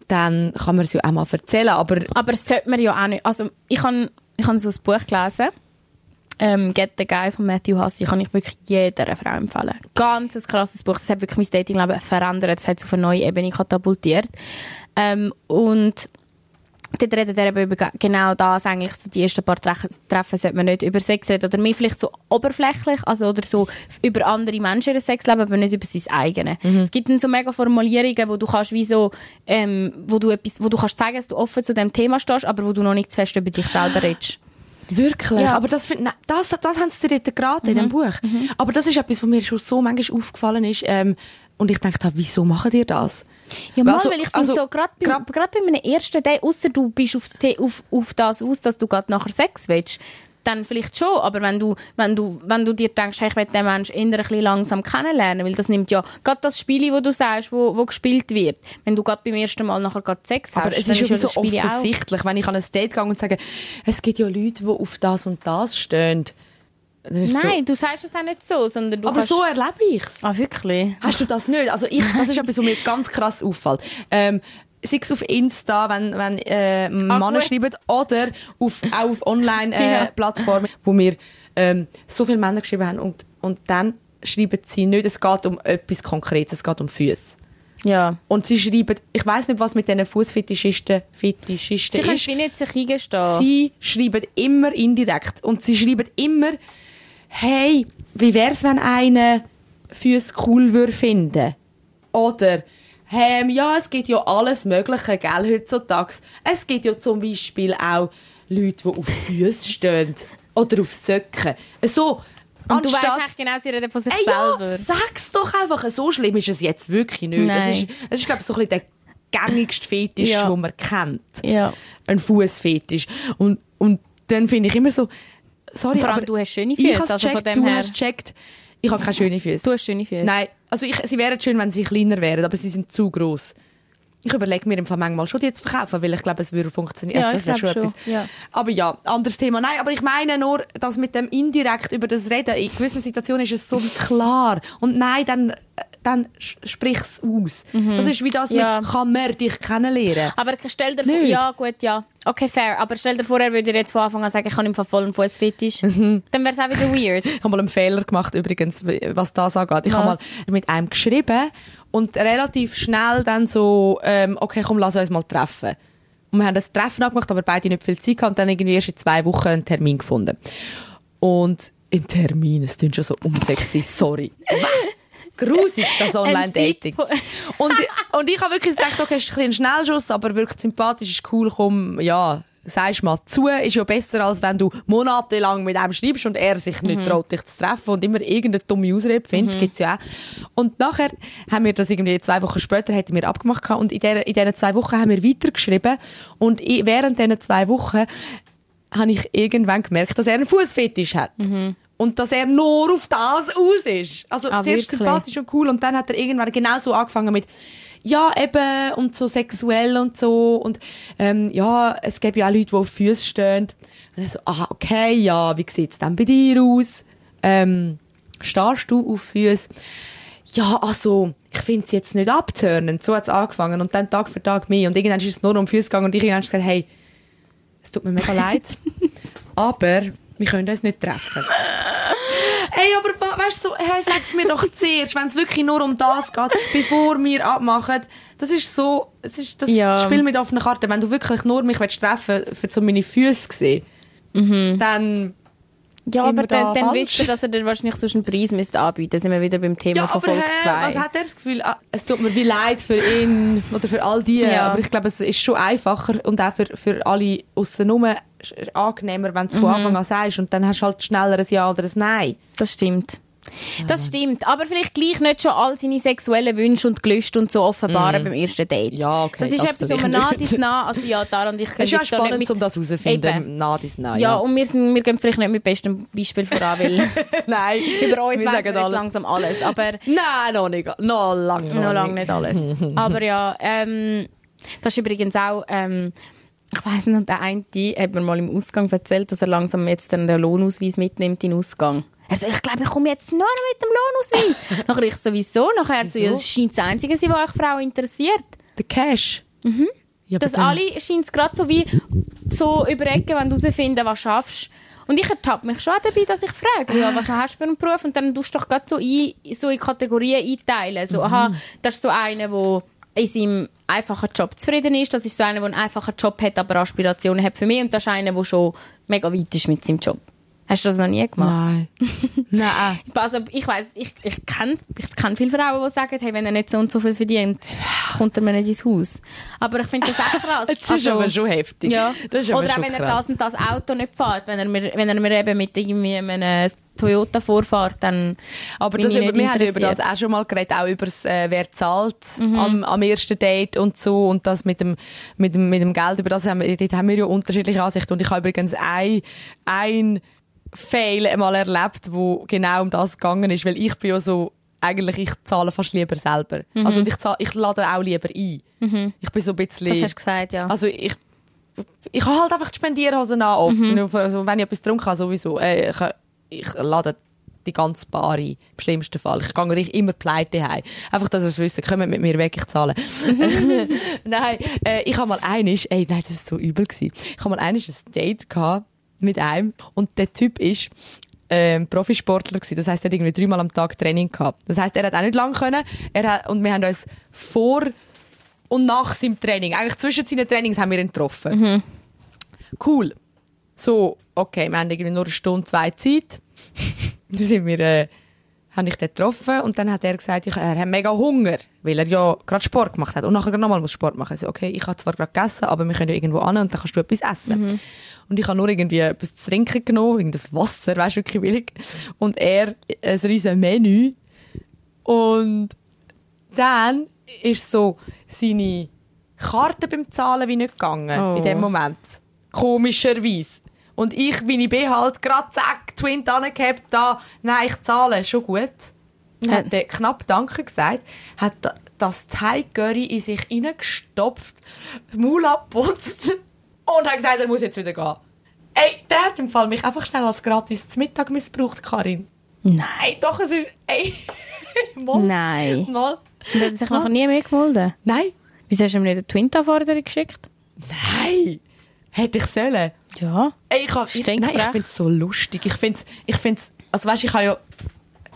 dann kann man es ja auch mal erzählen, aber Aber das sollte man ja auch nicht. Also ich habe ich hab so ein Buch gelesen, ähm, «Get the Guy» von Matthew Hussey, kann ich wirklich jeder Frau empfehlen. Ganz ein krasses Buch. Das hat wirklich mein Datingleben verändert. Das hat es auf eine neue Ebene katapultiert. Ähm, und dort redet er eben über ge- genau das eigentlich, so die ersten paar Treffen, sollte man nicht über Sex reden oder mehr vielleicht so oberflächlich, also oder so über andere Menschen ihr Sexleben, aber nicht über sein eigenes. Es gibt dann so mega Formulierungen, wo du kannst wie so, ähm, wo du etwas, wo du kannst sagen, dass du offen zu dem Thema stehst, aber wo du noch nicht zu fest über dich selber redest. Wirklich? Ja. Aber das, nein, das, das haben sie dir dort geraten in dem Buch. Aber das ist etwas, was mir schon so manchmal aufgefallen ist. Ähm, und ich dachte, wieso machen ihr das? Ja, mal, Also- weil ich finde also, so, gerade bei, grad- grad bei meinem ersten Date, außer du bist aufs auf, auf das aus, dass du gerade nachher Sex willst, dann vielleicht schon, aber wenn du, wenn du, wenn du dir denkst, hey, ich will den Menschen eher ein bisschen langsam kennenlernen, weil das nimmt ja gerade das Spiel, wo du sagst, wo, wo gespielt wird, wenn du gerade beim ersten Mal nachher gerade Sex hast, Aber es dann ist ja das so Spiel auch- offensichtlich, wenn ich an ein Date gehe und sage, es gibt ja Leute, die auf das und das stehen. Nein, du sagst es auch nicht so, sondern du So, aber kannst... so erlebe ich es. Ah, wirklich? Hast du das nicht? Also ich, das ist etwas, was mir ganz krass auffällt. Ähm, sei es auf Insta, wenn, wenn äh, Männer Ah, gut. schreiben, oder auf, auch auf. Online-Plattformen, wo mir ähm, so viele Männer geschrieben haben und, und dann schreiben sie nicht, es geht um etwas Konkretes, es geht um Füße. Ja. Und sie schreiben, ich weiß nicht, was mit diesen Fußfetischisten Fetischisten Sie können ist. wie nicht sich eingestehen. Sie schreiben immer indirekt. Und sie schreiben immer, hey, wie wär's, wenn einer Füße cool würde finden? Oder, ähm, ja, es gibt ja alles Mögliche, gell, heutzutage. Es gibt ja zum Beispiel auch Leute, die auf Füße stehen. Oder auf Söcken. So, Und du weißt eigentlich genau, sie reden von sich Ey, ja, selber. sag's doch einfach. So schlimm ist es jetzt wirklich nicht. Nein. Es ist, es ist glaube ich, so ein bisschen der gängigste Fetisch, Ja. den man kennt. Ja. Ein Fußfetisch. Und, und dann finde ich immer so, sorry, Vor allem aber du hast schöne Füße, also von gecheckt, dem du her- hast gecheckt, ich habe keine schönen Füße. Du hast schöne Füße. Nein, also ich, sie wären schön, wenn sie kleiner wären, aber sie sind zu groß. Ich überlege mir im Fall manchmal schon, die zu verkaufen, weil ich glaube, es würde funktionieren. Ja, Also ich das wäre schon schon, etwas. ja. Aber ja, anderes Thema. Nein, aber ich meine nur, dass mit dem indirekt über das Reden, in gewissen Situationen ist es so klar. Und nein, dann, dann sprich es aus. Das ist wie das Mhm. Ja. mit, kann man dich kennenlernen? Aber stell dir vor, ja gut, ja. Okay, fair. Aber stell dir vor, er würde jetzt von Anfang an sagen, ich habe im Fall voll einen Fußfetisch. Mhm. Dann wäre es auch wieder weird. Ich habe mal einen Fehler gemacht, übrigens, was das angeht. Ich habe mal mit einem geschrieben und relativ schnell dann so, ähm, okay, komm, lass uns mal treffen. Und wir haben das Treffen abgemacht, aber beide nicht viel Zeit gehabt und dann irgendwie erst in zwei Wochen einen Termin gefunden. Und ein Termin, es klingt schon so unsexy, sorry. Grusig, das Online-Dating. Und, und ich habe wirklich gedacht, okay, es ist ein ein Schnellschuss, aber wirklich sympathisch, ist cool, komm, ja, sagst mal zu, ist ja besser, als wenn du monatelang mit einem schreibst und er sich nicht traut, dich zu treffen und immer irgendeine dumme Ausrede findet, gibt's ja auch. Und nachher haben wir das irgendwie zwei Wochen später, hätten wir abgemacht gehabt, und in diesen in diesen zwei Wochen haben wir weitergeschrieben und ich, während diesen zwei Wochen habe ich irgendwann gemerkt, dass er einen Fußfetisch hat. Und dass er nur auf das aus ist. Also Ah, zuerst wirklich? sympathisch und cool und dann hat er irgendwann genau so angefangen mit ja, eben, und so sexuell und so. Und ähm, ja, es gibt ja auch Leute, die auf Füße stehen. Und er so, ah, okay, ja, wie sieht's denn bei dir aus? Ähm, stehst du auf Füße? Ja, also, ich finde es jetzt nicht abtörnend. So hat es angefangen. Und dann Tag für Tag mehr. Und irgendwann ist es nur um Füße gegangen und ich irgendwann gesagt, hey, es tut mir mega leid, aber wir können uns nicht treffen. Hey, aber weißt du, so, hey, sag's mir doch zuerst, wenn es wirklich nur um das geht, bevor wir abmachen. Das ist so, es ist das Ja. Spiel mit offenen Karten. Wenn du wirklich nur mich willst treffen willst, für so meine Füße zu sehen, dann Ja, aber da dann, dann wisst ihr, dass er dir wahrscheinlich sonst einen Preis müsste anbieten müsste. sind wir wieder beim Thema Ja, von Folge hä, 2. was hat er das Gefühl? Ah, es tut mir wie leid für ihn oder für all die, Ja. aber ich glaube, es ist schon einfacher und auch für, für alle aussen angenehmer, wenn du es von Anfang an sagst und dann hast du halt schneller ein Ja oder ein Nein. Das stimmt. Das stimmt. Aber vielleicht gleich nicht schon all seine sexuellen Wünsche und Gelüste und so offenbaren beim ersten Date. Ja, okay, Das ist das etwas, wo man nah dies nah, also ja, Tara und ich Es können ist ja spannend, mit... um das herauszufinden. Eben. Na, dies Nein. Ja, und wir, sind, wir gehen vielleicht nicht mit bestem Beispiel voran, weil Nein. über uns Wir sagen alles. langsam alles. Aber Nein, noch nicht. Noch lange noch lange nicht alles. Aber ja, ähm, das ist übrigens auch... Ähm, ich weiss nicht, der eine hat mir mal im Ausgang erzählt, dass er langsam jetzt dann den Lohnausweis mitnimmt in den Ausgang. Also ich glaube, ich komme jetzt nur noch mit dem Lohnausweis. Nachher ich sowieso, nachher so, ja, das scheint das Einzige zu sein, was euch Frau interessiert. Der Cash. Ja, aber Dass alle scheint es gerade so wie so überlegen, wenn du herausfinden, was schaffst. Und ich ertappe mich schon dabei, dass ich frage, ja, was hast du für einen Beruf? Und dann tust du doch gerade so, ein, so in Kategorien einteilen. So, aha, das ist so einer, der in seinem einfachen Job zufrieden ist. Das ist so einer, der einen einfachen Job hat, aber Aspirationen hat für mich. Und das ist einer, der schon mega weit ist mit seinem Job. Hast du das noch nie gemacht? Nein. Nein. Also ich weiß, ich, ich kenne ich kenn viele Frauen, die sagen, hey, wenn er nicht so und so viel verdient, kommt er mir nicht ins Haus. Aber ich finde das auch krass. Das ist Also, aber schon heftig. ja. Das ist aber Oder auch wenn er krass. das und das Auto nicht fährt, wenn er mir, wenn er mir eben mit irgendwie einem Toyota vorfährt, dann Aber das, über, wir haben über das auch schon mal geredet, auch über das, äh, wer zahlt Mhm. am, am ersten Date und so und das mit dem, mit dem, mit dem Geld, über das haben wir, dort haben wir ja unterschiedliche Ansichten und ich habe übrigens ein, ein Fail einmal erlebt, wo genau um das gegangen ist, weil ich bin ja so, eigentlich, ich zahle fast lieber selber. Mhm. Also und ich, zahle, ich lade auch lieber ein. Ich bin so ein bisschen... das hast du gesagt, ja. Also ich, ich habe halt einfach die Spendierhosen an oft. Mhm. Also, wenn ich etwas getrunken habe, sowieso. Äh, ich, ich lade die ganze Bar ein. Im schlimmsten Fall. Ich gehe richtig immer pleite heim. Einfach, dass ihr es wisst. Kommt mit mir weg, ich zahle. nein, äh, ich habe mal einisch, ey, nein, das ist so übel gewesen. Ich habe mal einisch ein Date gehabt mit einem und der Typ ist ähm, Profisportler gewesen. Das heißt, er hat irgendwie dreimal am Tag Training gehabt. Das heißt, er hat auch nicht lang können. Er hat, und wir haben uns vor und nach seinem Training, eigentlich zwischen seinen Trainings haben wir ihn getroffen. Cool. So, okay, wir haben irgendwie nur eine Stunde, zwei Zeit. Dann sind wir, äh, habe ich den getroffen und dann hat er gesagt, ich, er hat mega Hunger, weil er ja gerade Sport gemacht hat und nachher nochmal muss Sport machen. Ich so, okay, ich habe zwar gerade gegessen, aber wir können ja irgendwo an und dann kannst du etwas essen. Und ich habe nur irgendwie etwas zu trinken genommen, irgendein Wasser, weißt du, wirklich billig. Und er ein riesen Menü. Und dann ist so seine Karte beim Zahlen wie nicht gegangen Oh. in dem Moment. Komischerweise. Und ich, wie ich bin, halt gerade zack, Twin angehabt, da, nein, ich zahle, schon gut. Hat er knapp Danke gesagt, hat da- das Thai Curry in sich reingestopft, das Maul abgeputzt und hat gesagt, er muss jetzt wieder gehen. Ey, der hat im Fall mich einfach schnell als gratis zum Mittag missbraucht, Karin. Nein. Ey, doch, es ist, ey, mal, Nein. mal. Und hat er sich nachher nie mehr gemeldet? Nein, Wieso hast du ihm nicht eine Twin-Anforderung geschickt? nein, hätte ich sollen. Ja. Ey, ich, hab, ich, nein, ich finde es so lustig. Ich finde ich find's, also weißt, ich habe ja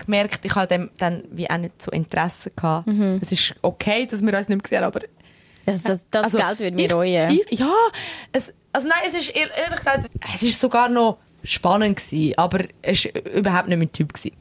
gemerkt, ich habe dem dann wie auch nicht so Interesse gehabt. Mhm. Es ist okay, dass wir uns nicht mehr haben, aber Das, das, das Also, Geld würde mir reuen. Ich, ja, es, also nein, es ist ehr- ehrlich gesagt, es ist sogar noch spannend gewesen, aber es ist überhaupt nicht mein Typ gewesen.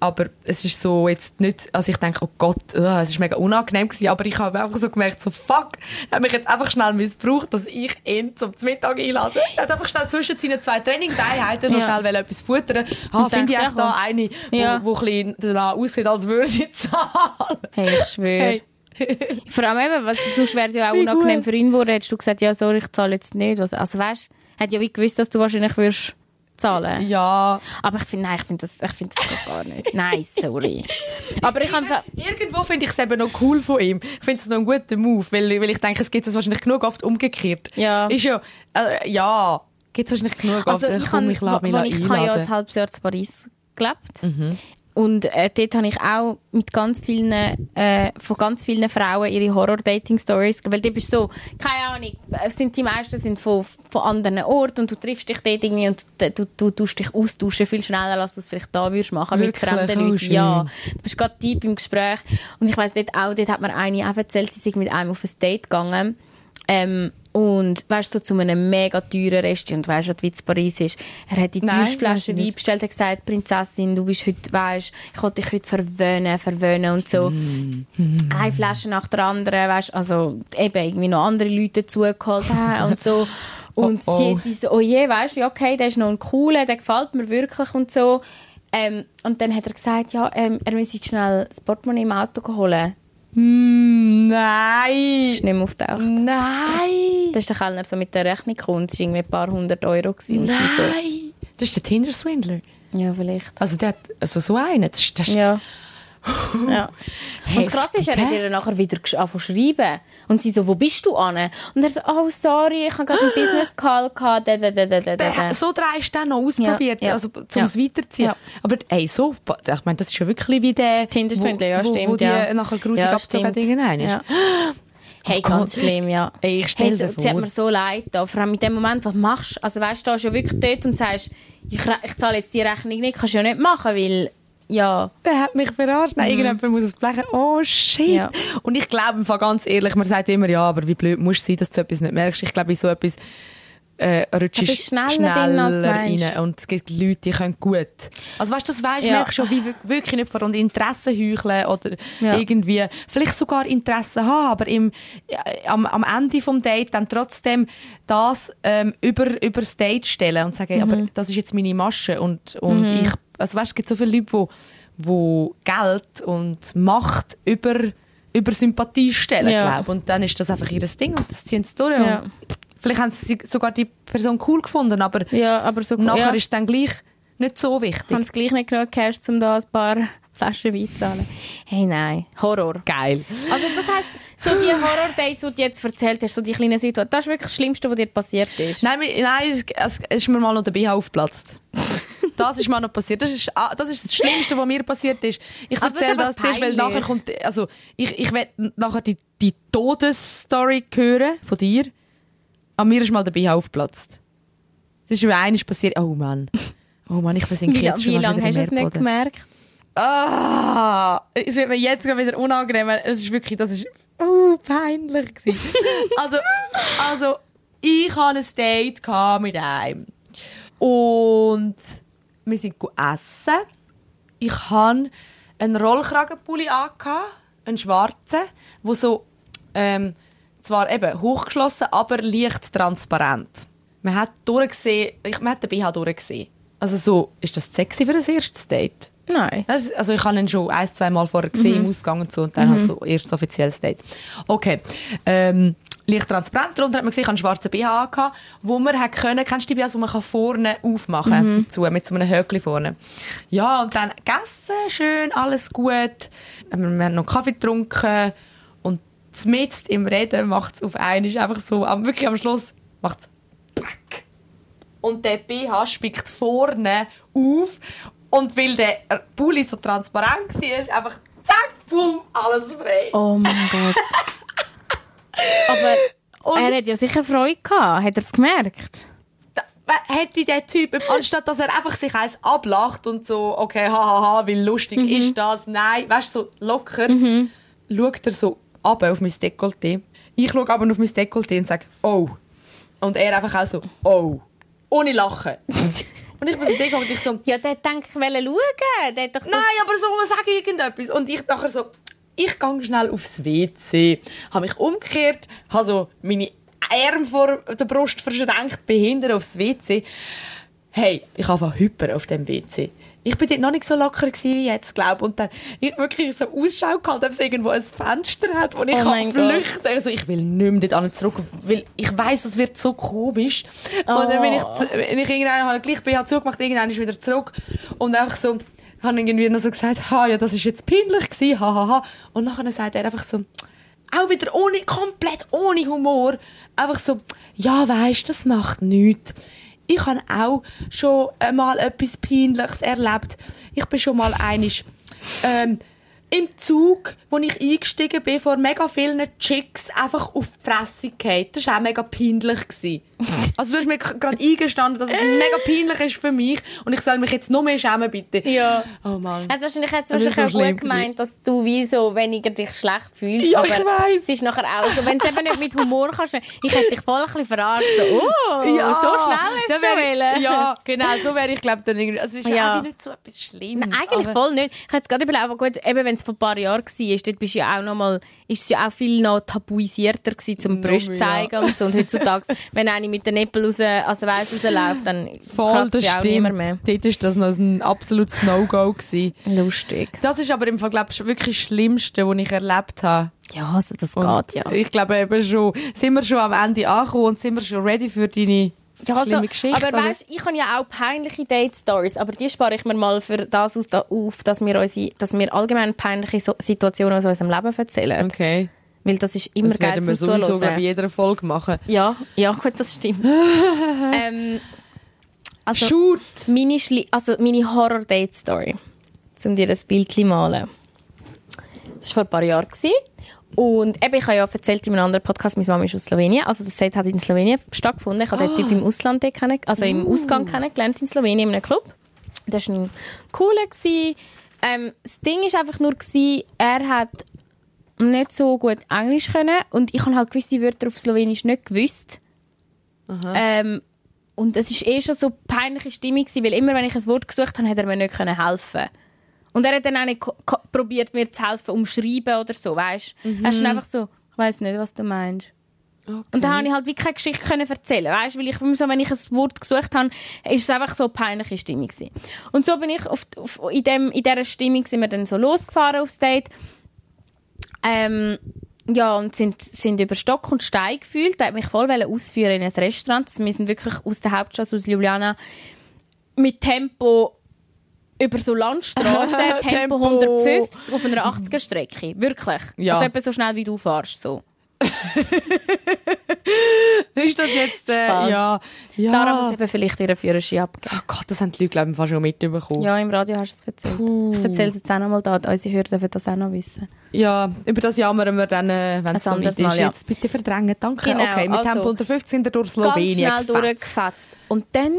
Aber es ist so jetzt nicht, also ich denke, oh Gott, oh, es ist mega unangenehm gewesen, aber ich habe einfach so gemerkt, so fuck, er hat mich jetzt einfach schnell missbraucht, dass ich ihn zum Mittag einlade. Er hat einfach schnell zwischen seinen zwei Trainingseinheiten noch Ja. schnell etwas futtern. Ah, finde ich echt da eine, wo, Ja. wo ein bisschen danach aussieht, als würde ich zahlen. Hey, ich schwöre. Hey. Vor allem eben, was, sonst wäre es ja auch unangenehm für ihn geworden, hättest du gesagt, ja, sorry, ich zahle jetzt nicht. Also weißt du, hat ja wie gewusst, dass du wahrscheinlich würdest zahlen. Ja, Aber ich finde, nein, ich finde das, ich finde das gar nicht. Nein, sorry. Aber ich habe Irgendwo finde ich es eben noch cool von ihm. Ich finde es noch einen guten Move, weil, weil ich denke, es gibt es wahrscheinlich genug oft umgekehrt. Ja. Ist ja, äh, ja, gibt es wahrscheinlich genug Also oft. ich, Komm, kann, ich wo ich, ich habe ja ein halbes Jahr zu Paris gelebt. Mhm. Und äh, dort habe ich auch mit ganz vielen, äh, von ganz vielen Frauen ihre Horror-Dating-Stories, weil du bist so, keine Ahnung, es sind die meisten sind von, von anderen Orten und du triffst dich dort irgendwie und du, du, du tust dich austauschen viel schneller, als du es vielleicht da würdest machen mit Wirklich? fremden Oh, Leuten. schön. Ja, du bist gerade deep im Gespräch. Und ich weiss dort auch, dort hat mir eine auch erzählt, sie sei mit einem auf ein Date gegangen. Ähm, und weißt du, so zu einem mega teuren Restaurant, und weißt du, wie es Paris ist. Er hat die teuerste Flasche Wein bestellt, hat gesagt, Prinzessin, du bist heute, weißt, ich wollte dich heute verwöhnen, verwöhnen und so. Mm. Eine Flasche nach der anderen, weißt, also eben irgendwie noch andere Leute dazugeholt haben und so. Und Oh, oh. sie, sie so, oh je, weißt du, okay, der ist noch ein cooler, der gefällt mir wirklich und so. Ähm, und dann hat er gesagt, ja, ähm, er müsse schnell das Portemonnaie im Auto holen. Mm, nein! Ist nicht mehr auftaucht. Nein! Da ist der Kellner so mit der Rechnung gekommen und es war irgendwie ein paar hundert Euro. Gewesen. Sie so, Nein! Das ist der Tinder-Swindler. ja, vielleicht. Also, der hat, also so einen. Das, das, Ja. Ja. Und das Krasse ist, er hat ihr nachher wieder angefangen zu schreiben. Und sie so, wo bist du an? Und er so, oh, sorry, ich habe gerade einen Business Call gehabt. Da, da, da, da, so drei du dann noch ausprobiert, also zum es weiterziehen. Aber ey, so, ich meine, das ist ja wirklich wie der, Tinder-Swindler, ja, wo, stimmt. wo die nachher grusig ja, abgezogen irgendein ist. Ja. Hey, ganz Gott. schlimm, ja. Ey, ich stell hey, Sie hat mir so leid da. Vor allem in dem Moment, was machst du? Also weißt du, da ja wirklich dort und sagst, ich, ich zahle jetzt die Rechnung nicht, kannst du ja nicht machen, weil, ja, Der hat mich verarscht. Nein, irgendjemand muss es blechen. Oh, shit. Mhm. Ja. Und ich glaube, ganz ehrlich, man sagt immer, ja, aber wie blöd musst du sein, dass du etwas nicht merkst. Ich glaube, so etwas äh, rutschst bist schneller drin, rein. Und es gibt Leute, die können gut. Also weißt du, das weißt, Ja. merkst du schon, wie wir- wirklich nicht von Interessen heucheln oder Ja. irgendwie, vielleicht sogar Interessen haben, aber im, ja, am, am Ende vom Date dann trotzdem das ähm, über, über das Date stellen und sagen, Mhm. aber das ist jetzt meine Masche und, und ich, also weißt, es gibt so viele Leute, die wo Geld und Macht über, über Sympathie stellen, Ja. glaub. Und dann ist das einfach ihr Ding und das ziehen sie durch. Ja. Und vielleicht haben sie sogar die Person cool gefunden, aber ja, aber so nachher ja, ist es dann gleich nicht so wichtig. haben sie gleich nicht genug Cash, um da ein paar Flaschen Wein zu zahlen. Hey, nein, Horror. Geil. Also das heisst, so die Horror-Dates, die du jetzt erzählt hast, so die kleinen Situationen, das ist wirklich das Schlimmste, was dir passiert ist. Nein, nein es, es, es ist mir mal noch der BH aufgeplatzt. Das ist mir noch passiert. Das ist, ah, das ist das Schlimmste, was mir passiert ist. Ich Aber das erzähle das zuerst, weil nachher kommt, also, ich, ich will nachher die, die Todesstory hören von dir. An mir ist mal der BH aufgeplatzt. Das ist mir eines passiert. Oh Mann. Oh Mann, ich versinke jetzt schon wie lange hast du es nicht gemerkt? Ah, es wird mir jetzt wieder unangenehm. Es ist wirklich, das ist uh, peinlich gewesen. also, also, ich hatte ein Date mit einem. Und wir sind essen. Ich hatte einen Rollkragenpulli angehabt, einen schwarzen, wo so, ähm, zwar eben hochgeschlossen, aber leicht transparent. Man hat durchgesehen, ich, man hat den BH durchgesehen. Also so, ist das sexy für ein erstes Date? Nein. Das, also ich habe ihn schon ein, zwei Mal vorher gesehen im Ausgang und so und dann halt so erst offizielles Date. Okay. Ähm, leicht transparent. Darunter hat man gesehen, ich einen schwarzen BH gehabt, wo man hat können, kennst du die BHs, wo man kann vorne aufmachen kann, dazu, mit so einem Höckli vorne. Ja, und dann gegessen, schön, alles gut. Ähm, Wir haben noch Kaffee getrunken und mitten im Reden macht es auf einmal einfach so, am- wirklich am Schluss macht es und der BH spickt vorne auf und weil der Pulli so transparent war, ist einfach zack, boom, alles frei. Oh mein Gott. Aber Und- er hat ja sicher Freude gehabt. Hat er es gemerkt? Hätte der Typ, anstatt dass er einfach sich eins ablacht und so, okay, hahaha, wie lustig ist das, nein, weißt du, so locker, schaut er so ab auf mein Dekolleté. Ich schaue aber auf mein Dekolleté und sage, oh. Und er einfach auch so, oh. Ohne Lachen. und ich muss Deko und ich so, Ja, der gedacht, ich wollte schauen. Der doch das- Nein, aber so, man sagt irgendetwas. Und ich nachher so, ich gehe schnell aufs WC, habe mich umgekehrt, habe so meine Arme vor der Brust verschränkt, behindert aufs WC. Hey, ich habe einfach hyper auf dem WC. Ich bin dort noch nicht so locker gewesen wie jetzt, glaube Und dann ich wirklich so Ausschau gehalten, ob es irgendwo ein Fenster hat, wo ich Oh kann flüchten kann. Also ich will nicht mehr dort zurück, weil ich weiss, es wird so komisch. Und dann bin ich, Oh. wenn ich irgendwann habe gleich BH zugemacht, irgendwann ist wieder zurück. Und einfach so, habe irgendwie noch so gesagt, ha, ja, das ist jetzt peinlich gewesen, ha, ha, ha. Und nachher sagt er einfach so, auch wieder ohne, komplett ohne Humor, einfach so, ja, weisst, das macht nichts. Ich habe auch schon mal etwas Peinliches erlebt. Ich bin schon mal einig ähm, im Zug, wo ich eingestiegen bin, vor mega vielen Chicks einfach auf die Fresse gefallen. Das war auch mega peinlich. gewesen. Also du hast mir gerade eingestanden, dass es mega peinlich ist für mich und ich soll mich jetzt noch mehr schämen, bitte. Ja. Oh Mann. Hat wahrscheinlich, Das ist wahrscheinlich so auch gut gemeint, dass du wie so weniger dich schlecht fühlst. Ja, aber ich weiss. Es ist nachher auch so, wenn du eben nicht mit Humor kannst. Ich hätte dich voll ein bisschen verarscht. So, oh, so schnell dann du schon. Ja, genau, so wäre ich glaube dann irgendwie. Also es ist ja Ja. auch nicht so etwas Schlimmes. Nein, eigentlich voll nicht. Ich habe jetzt gerade überlegt, aber gut, eben wenn es vor ein paar Jahren war, dort bist ja auch noch mal, ist es ja auch viel noch tabuisierter gewesen, zum Brust ja. zeigen und so. Und heutzutage, wenn eine mit den Nippel raus, also weiss, rausläuft, dann kann das sie auch niemand mehr. Dort war das noch ein absolutes No-Go. Lustig. Das ist aber im Fall, glaube ich, wirklich das Schlimmste, was ich erlebt habe. Ja, also das Und geht ja. Ich glaube eben schon, sind wir schon am Ende angekommen und sind wir schon ready für deine Ja, also, schlimme Geschichte. aber oder? weißt, ich habe ja auch peinliche Date-Stories, aber die spare ich mir mal für das aus da auf, dass wir, unsere, dass wir allgemein peinliche so Situationen aus unserem Leben erzählen. Okay. Weil das ist immer Das geil werden wir zum sowieso bei jeder Folge machen. Ja, ja, gut, das stimmt. ähm, also, Shoot! meine, Schli also meine Horror-Date-Story, um dir das Bild zu malen. Das war vor ein paar Jahren. Und eben, ich habe ja erzählt in einem anderen Podcast, meine Mama ist aus Slowenien. Also das Date hat in Slowenien stattgefunden. Ich habe den Typ im Ausland dort kennen, also im Ausgang kennengelernt in Slowenien in einem Club. Das war ein cooler. Gewesen. Ähm, das Ding ist einfach nur, gewesen, er hat nicht so gut Englisch können und ich habe halt gewisse Wörter auf Slowenisch nicht gewusst. Ähm, und es ist eh schon so eine peinliche Stimmung gewesen, weil immer wenn ich ein Wort gesucht habe, hat er mir nicht können helfen. Und er hat dann auch nicht probiert mir zu helfen, umschreiben oder so, weißt? Er ist dann einfach so, ich weiß nicht, was du meinst. Und dann habe ich halt wie keine Geschichte können erzählen, weißt? Weil ich so, wenn ich ein Wort gesucht habe, ist es einfach so eine peinliche Stimmung gewesen. Und so bin ich auf, auf, in, dem, in dieser Stimmung sind wir dann so losgefahren aufs Date. Ähm, ja, und sind, sind über Stock und Stein gefühlt. Da hat mich voll ausführen in ein Restaurant. Wir sind wirklich aus der Hauptstadt, aus Ljubljana, mit Tempo über so Landstraßen, Tempo, Tempo. 150 auf einer 80er-Strecke. Wirklich. Ja. Also etwa so schnell, wie du fährst. So. Ist das jetzt, äh, ja. ja. Daran muss eben vielleicht ihren Führerschein abgeben. oh Gott, das haben die Leute, glaube ich, fast schon mitbekommen. Ja, im Radio hast du es erzählt. Ich erzähle es jetzt auch noch mal da. Unsere Hörer dürfen das auch noch wissen. Ja, über das jammern wir dann, äh, wenn es so weit ist. Mal, ja. Jetzt bitte verdrängen, danke. Genau, okay, mit also, Tempo unter 50 sind wir durch Ganz Slowenien schnell gefetzt. durchgefetzt. Und dann,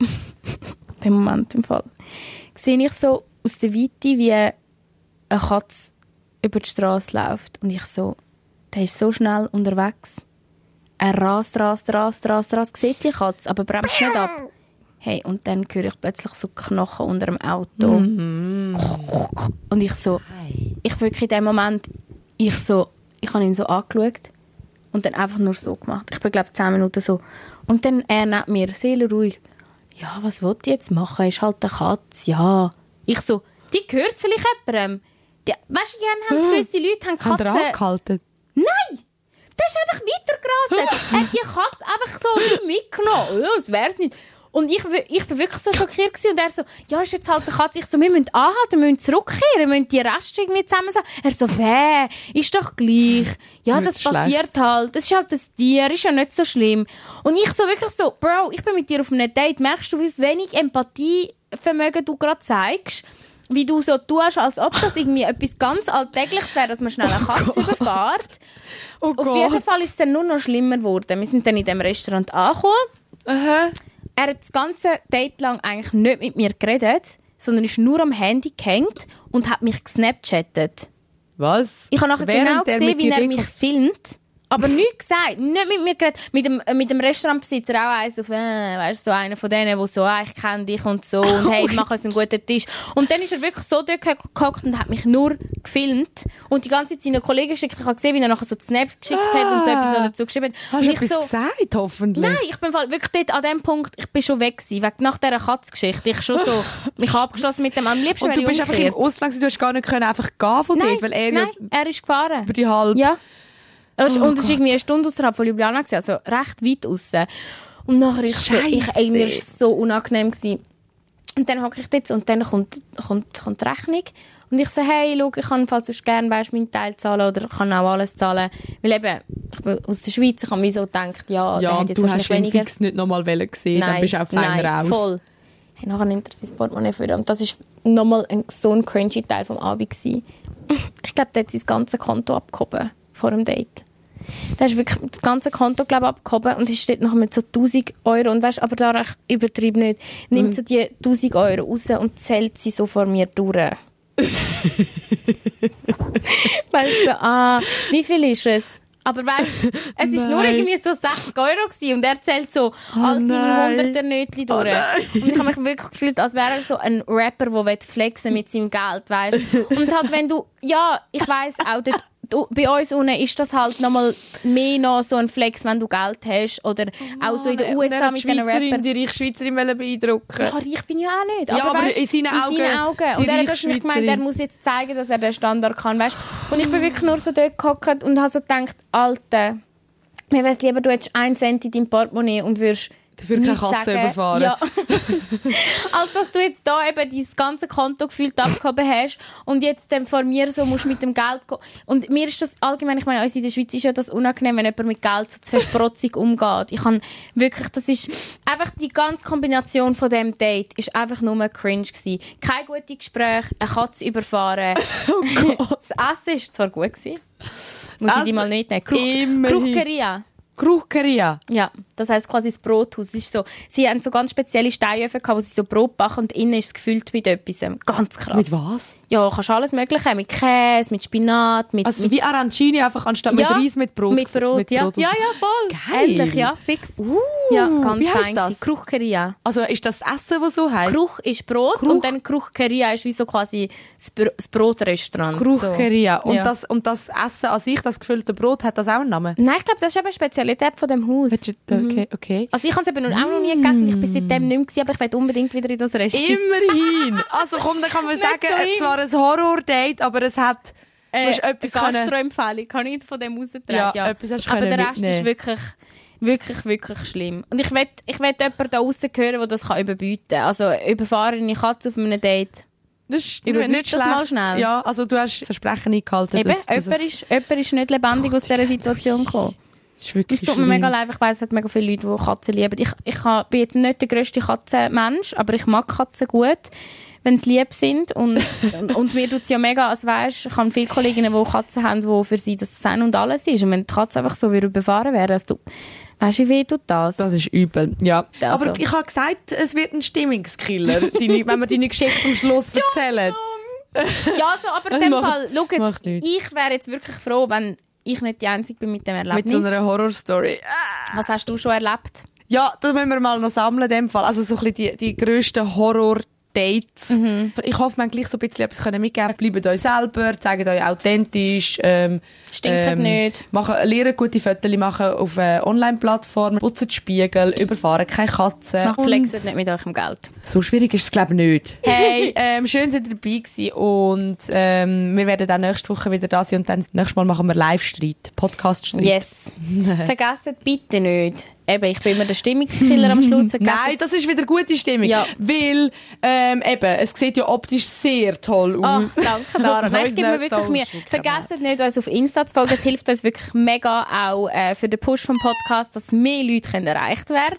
dem Moment im Fall, sehe ich so aus der Weite, wie eine Katze über die Straße läuft. Und ich so, der ist so schnell unterwegs. Er rast, rast, rast, rast, rast. Sieht die Katze, aber bremst nicht ab. Hey, und dann höre ich plötzlich so Knochen unter dem Auto. Und ich so, ich wirklich in dem Moment, ich so, ich habe ihn so angeschaut und dann einfach nur so gemacht. Ich bin, glaube 10 Minuten so. Und dann er neben mir, seelenruhig, ja, was wollt ihr jetzt machen? Ist halt eine Katze, ja. Ich so, die gehört vielleicht jemandem. Die, weißt du, gerne haben gewisse Leute haben Haben Katzen... angehalten? Nein! Der ist einfach weitergerasselt. er hat die Katze einfach so mitgenommen. Ja, das wär's nicht. Und ich, ich bin wirklich so schockiert gewesen. und er so, ja, ist jetzt halt eine Katze. Ich so, wir müssen anhalten, wir müssen zurückkehren, wir müssen die Reste irgendwie zusammen sagen. Er so, weh, ist doch gleich. Ja, das schlecht. passiert halt. Das ist halt das Tier, ist ja nicht so schlimm. Und ich so wirklich so, Bro, ich bin mit dir auf einem Date. Merkst du, wie wenig Empathievermögen du gerade zeigst? Wie du so tust, als ob das irgendwie etwas ganz Alltägliches wäre, dass man schnell eine Katze überfährt. Oh Auf jeden Fall ist es dann nur noch schlimmer geworden. Wir sind dann in dem Restaurant angekommen. Aha. Er hat das ganze Date lang eigentlich nicht mit mir geredet, sondern ist nur am Handy gehängt und hat mich gesnapchattet. Was? Ich habe nachher Während genau gesehen, wie er mich filmt. Aber nichts gesagt, nicht mit mir geredet. Mit dem, äh, mit dem Restaurantbesitzer auch eins auf, äh, weißt du, so einer von denen, der so, ah, ich kenne dich und so, und hey, mach uns einen guten Tisch. Und dann ist er wirklich so dort gehockt und hat mich nur gefilmt. Und die ganze Zeit seine Kollegen geschickt. Ich habe gesehen, wie er nachher so die Snaps geschickt hat und so etwas noch dazu geschrieben hat. Hast du etwas so, gesagt, hoffentlich? Nein, ich bin wirklich dort an dem Punkt, ich bin schon weg gewesen, wegen nach dieser Katzgeschichte. Ich schon so, mich abgeschlossen mit dem, am liebsten Und du bist einfach im umgekehrt. Ausland, gewesen, du hast gar nicht können einfach gehen von Nein, dort, weil er nein, ja er ist gefahren. über die halbe... Ja. Ist- Oh und es war irgendwie eine Stunde außerhalb von Ljubljana, gewesen, also recht weit raus. Und nachher ist so, ich, ey, mir so unangenehm gewesen. Und dann hocke ich dort und dann kommt, kommt, kommt die Rechnung. Und ich so, hey, schau, ich kann falls sonst gerne weißt, meinen Teil zahlen oder kann auch alles zahlen. Weil eben, ich bin aus der Schweiz, ich habe mir so gedacht, ja, der Ja, hat und jetzt du hast wahrscheinlich weniger. fix nicht nochmal gesehen, dann bist du auch feiner nein, raus. voll. Hey, nachher nimmt er sein Portemonnaie für und das war nochmal ein, so ein cringy Teil vom Abend. gewesen. Ich glaube, der hat sein ganzes Konto abgehoben vor dem Date. Der ist wirklich das ganze Konto glaub, abgehoben und es steht noch mit so 1000 Euro. Und weißt, aber da ich übertrieben nicht, nimmt so die 1000 Euro raus und zählt sie so vor mir durch. weißt du, ah, wie viel ist es? Aber weißt, es ist nur irgendwie so 60 Euro gewesen und er zählt so all seine hunderter Nötchen durch. und ich habe mich wirklich gefühlt, als wäre er so ein Rapper, der flexen mit seinem Geld, weißt? Und halt, wenn du, ja, ich weiss auch, dort, du, bei uns unten ist das halt nochmal mehr noch so ein Flex, wenn du Geld hast oder auch so in den USA mit Schweizerin, Rappern. die reiche Schweizerin beeindrucken. Ja, reich bin ich auch nicht. Ja, aber weisst, in seinen Augen, In seinen Augen. Und er hat wahrscheinlich gemeint, er muss jetzt zeigen, dass er den Standard kann, weißt? Und ich bin wirklich nur so dort gehockt und habe so gedacht, Alter, mir wäre es lieber, du hättest einen Cent in deinem Portemonnaie und würdest Dafür keine Katze sagen. überfahren. Ja. Als dass du jetzt da eben dein ganze Konto gefühlt abgehoben hast und jetzt dann vor mir so musst mit dem Geld gehen. Und mir ist das allgemein, ich meine, uns in der Schweiz ist ja das unangenehm, wenn jemand mit Geld so zu versprotzig umgeht. Ich kann wirklich, das ist einfach die ganze Kombination von dem Date ist einfach nur cringe gewesen. Kein gutes Gespräch, eine Katze überfahren. Oh Gott. Das Essen ist zwar gut gewesen. Muss ich die mal nicht nehmen. Kruch, immerhin. Kruchkeria. Ja, das heisst quasi das Brothaus. Es ist so, sie haben so ganz spezielle Steinöfen gehabt, wo sie so Brot backen und innen ist es gefüllt mit etwas. Ganz krass. Mit was? Ja, kannst alles mögliche. Mit Käse, mit Spinat, mit... Also mit wie Arancini, einfach anstatt ja, mit Reis mit Brot. Mit Brot, mit ja. Brot ja, ja, voll. Geil. Endlich, ja, fix. Uh, ja, ganz wie heisst das? Kruchkeria. Also ist das Essen, das so heisst? Kruch ist Brot Kruch. und dann Kruchkeria ist wie so quasi das, Br das Brotrestaurant. Krucheria. So. Und, Ja. das, und das Essen an sich, das gefüllte Brot, hat das auch einen Namen? Nein, ich glaube, das ist eben eine Spezialität von dem Haus. Du- Okay, okay. Also ich habe es eben auch noch nie gegessen, ich bin seitdem nicht mehr aber ich will unbedingt wieder in das Restaurant. Immerhin. Also komm, dann kann man sagen, so es war ein Horror-Date, aber es hat... Du Äh, hast etwas. Gastroempfehlung, kann ich von dem raustreten. Ja, Ja, Aber der Rest ist mitnehmen. wirklich, wirklich, wirklich schlimm. Und ich will, ich will jemanden da draussen hören, der das kann überbieten kann. Also überfahrene Katze auf einem Date. Das ist nicht das schlecht. mal schnell. Ja, also du hast Versprechen eingehalten. Eben, dass- dass jemand, ist, jemand ist nicht lebendig aus dieser Situation gekommen. Das ist wirklich Es tut mir mega leid, ich weiss, es hat mega viele Leute, die Katzen lieben. Ich, ich bin jetzt nicht der grösste Katzenmensch, aber ich mag Katzen gut, wenn sie lieb sind. Und, und, und mir tut es ja mega, als weisst, ich habe viele Kolleginnen, die Katzen haben, die für sie das Sein und alles ist. Und wenn die Katze einfach so überfahren wäre, also du, weißt du, wie tut das? Das ist übel, ja. Also. Aber ich habe gesagt, es wird ein Stimmungskiller, deine, wenn wir deine Geschichte am Schluss erzählen. ja, so, aber in dem Fall, schaut, ich wäre jetzt wirklich froh, wenn ich nicht die Einzige bin mit dem Mit Erlebnis. so einer Horrorstory. Was hast du schon erlebt? Ja, das müssen wir mal noch sammeln in dem Fall. Also so ein bisschen die, die grössten Horror-Dates. Mhm. Ich hoffe, wir haben gleich so ein bisschen etwas können mitgeben. Bleibt euch selber, zeigt euch authentisch. Ähm, Stinkt nicht. Machen, lernen gute Fotos machen auf äh, Online-Plattformen, putzen Spiegel, überfahren keine Katzen. Macht flexet nicht mit eurem Geld. So schwierig ist es, glaube ich, nicht. Hey, ähm, schön, dass ihr dabei gewesen und ähm, wir werden dann nächste Woche wieder da sein und dann nächstes Mal machen wir Live-Streit, Podcast-Streit. Yes. Vergesst bitte nicht. Eben, ich bin immer der Stimmungskiller am Schluss. Vergesst Nein, das ist wieder gute Stimmung. Ja. Weil, ähm, eben, es sieht ja optisch sehr toll Ach, aus. danke, Lara. Nein, gebe mir wirklich Mühe. Vergesst nicht, uns auf Insta zu folgen. Es hilft uns wirklich mega auch äh, für den Push vom Podcast, dass mehr Leute können erreicht werden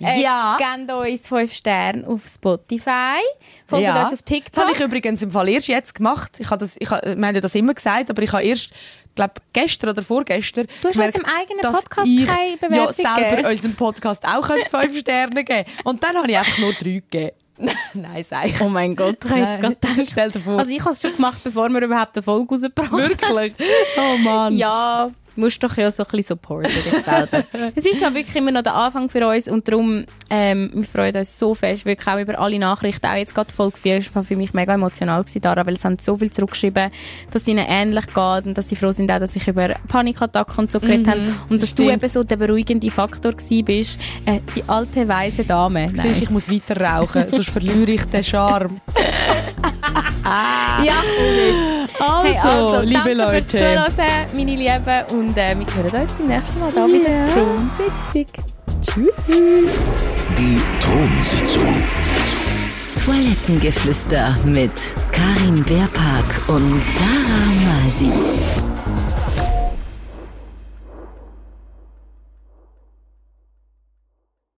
äh, Ja. Gebt uns 5 Sterne auf Spotify. Folgt uns auf Das TikTok. habe ich übrigens im Fall erst jetzt gemacht. Ich habe das, ich habe, wir haben ja das immer gesagt, aber ich habe erst, glaube gestern oder vorgestern Du hast gemerkt, unserem eigenen Podcast ich keine ja Bewertung selber gegeben. unserem Podcast auch fünf Sterne geben Und dann habe ich einfach nur drei gegeben. Nein, sag ich. Oh mein Gott, ich habe jetzt gerade gedacht. Stell dir vor. Also ich habe es schon gemacht, bevor wir überhaupt eine Folge rausgebracht haben. Wirklich? Oh Mann. Ja, musst doch ja so ein bisschen supporten dich selber. es ist ja wirklich immer noch der Anfang für uns und darum, ähm, wir freuen uns so fest, wirklich auch über alle Nachrichten. Auch jetzt gerade Folge 4 war für mich mega emotional gewesen, Dara, weil es haben so viel zurückgeschrieben, dass es ihnen ähnlich geht und dass sie froh sind auch, dass ich über Panikattacken und so geredet habe und dass du stimmt. eben so der beruhigende Faktor gewesen bist. Äh, die alte, weise Dame. Siehst, Nein. ich muss weiter rauchen, sonst verliere ich den Charme. Ja, Also, Hey, also, liebe Leute. Zuhören, meine Lieben. Und äh, wir hören uns beim nächsten Mal da bei der Thronsitzung. Tschüss. Die Thronsitzung. Toilettengeflüster mit Karin Beerpark und Dara Masi.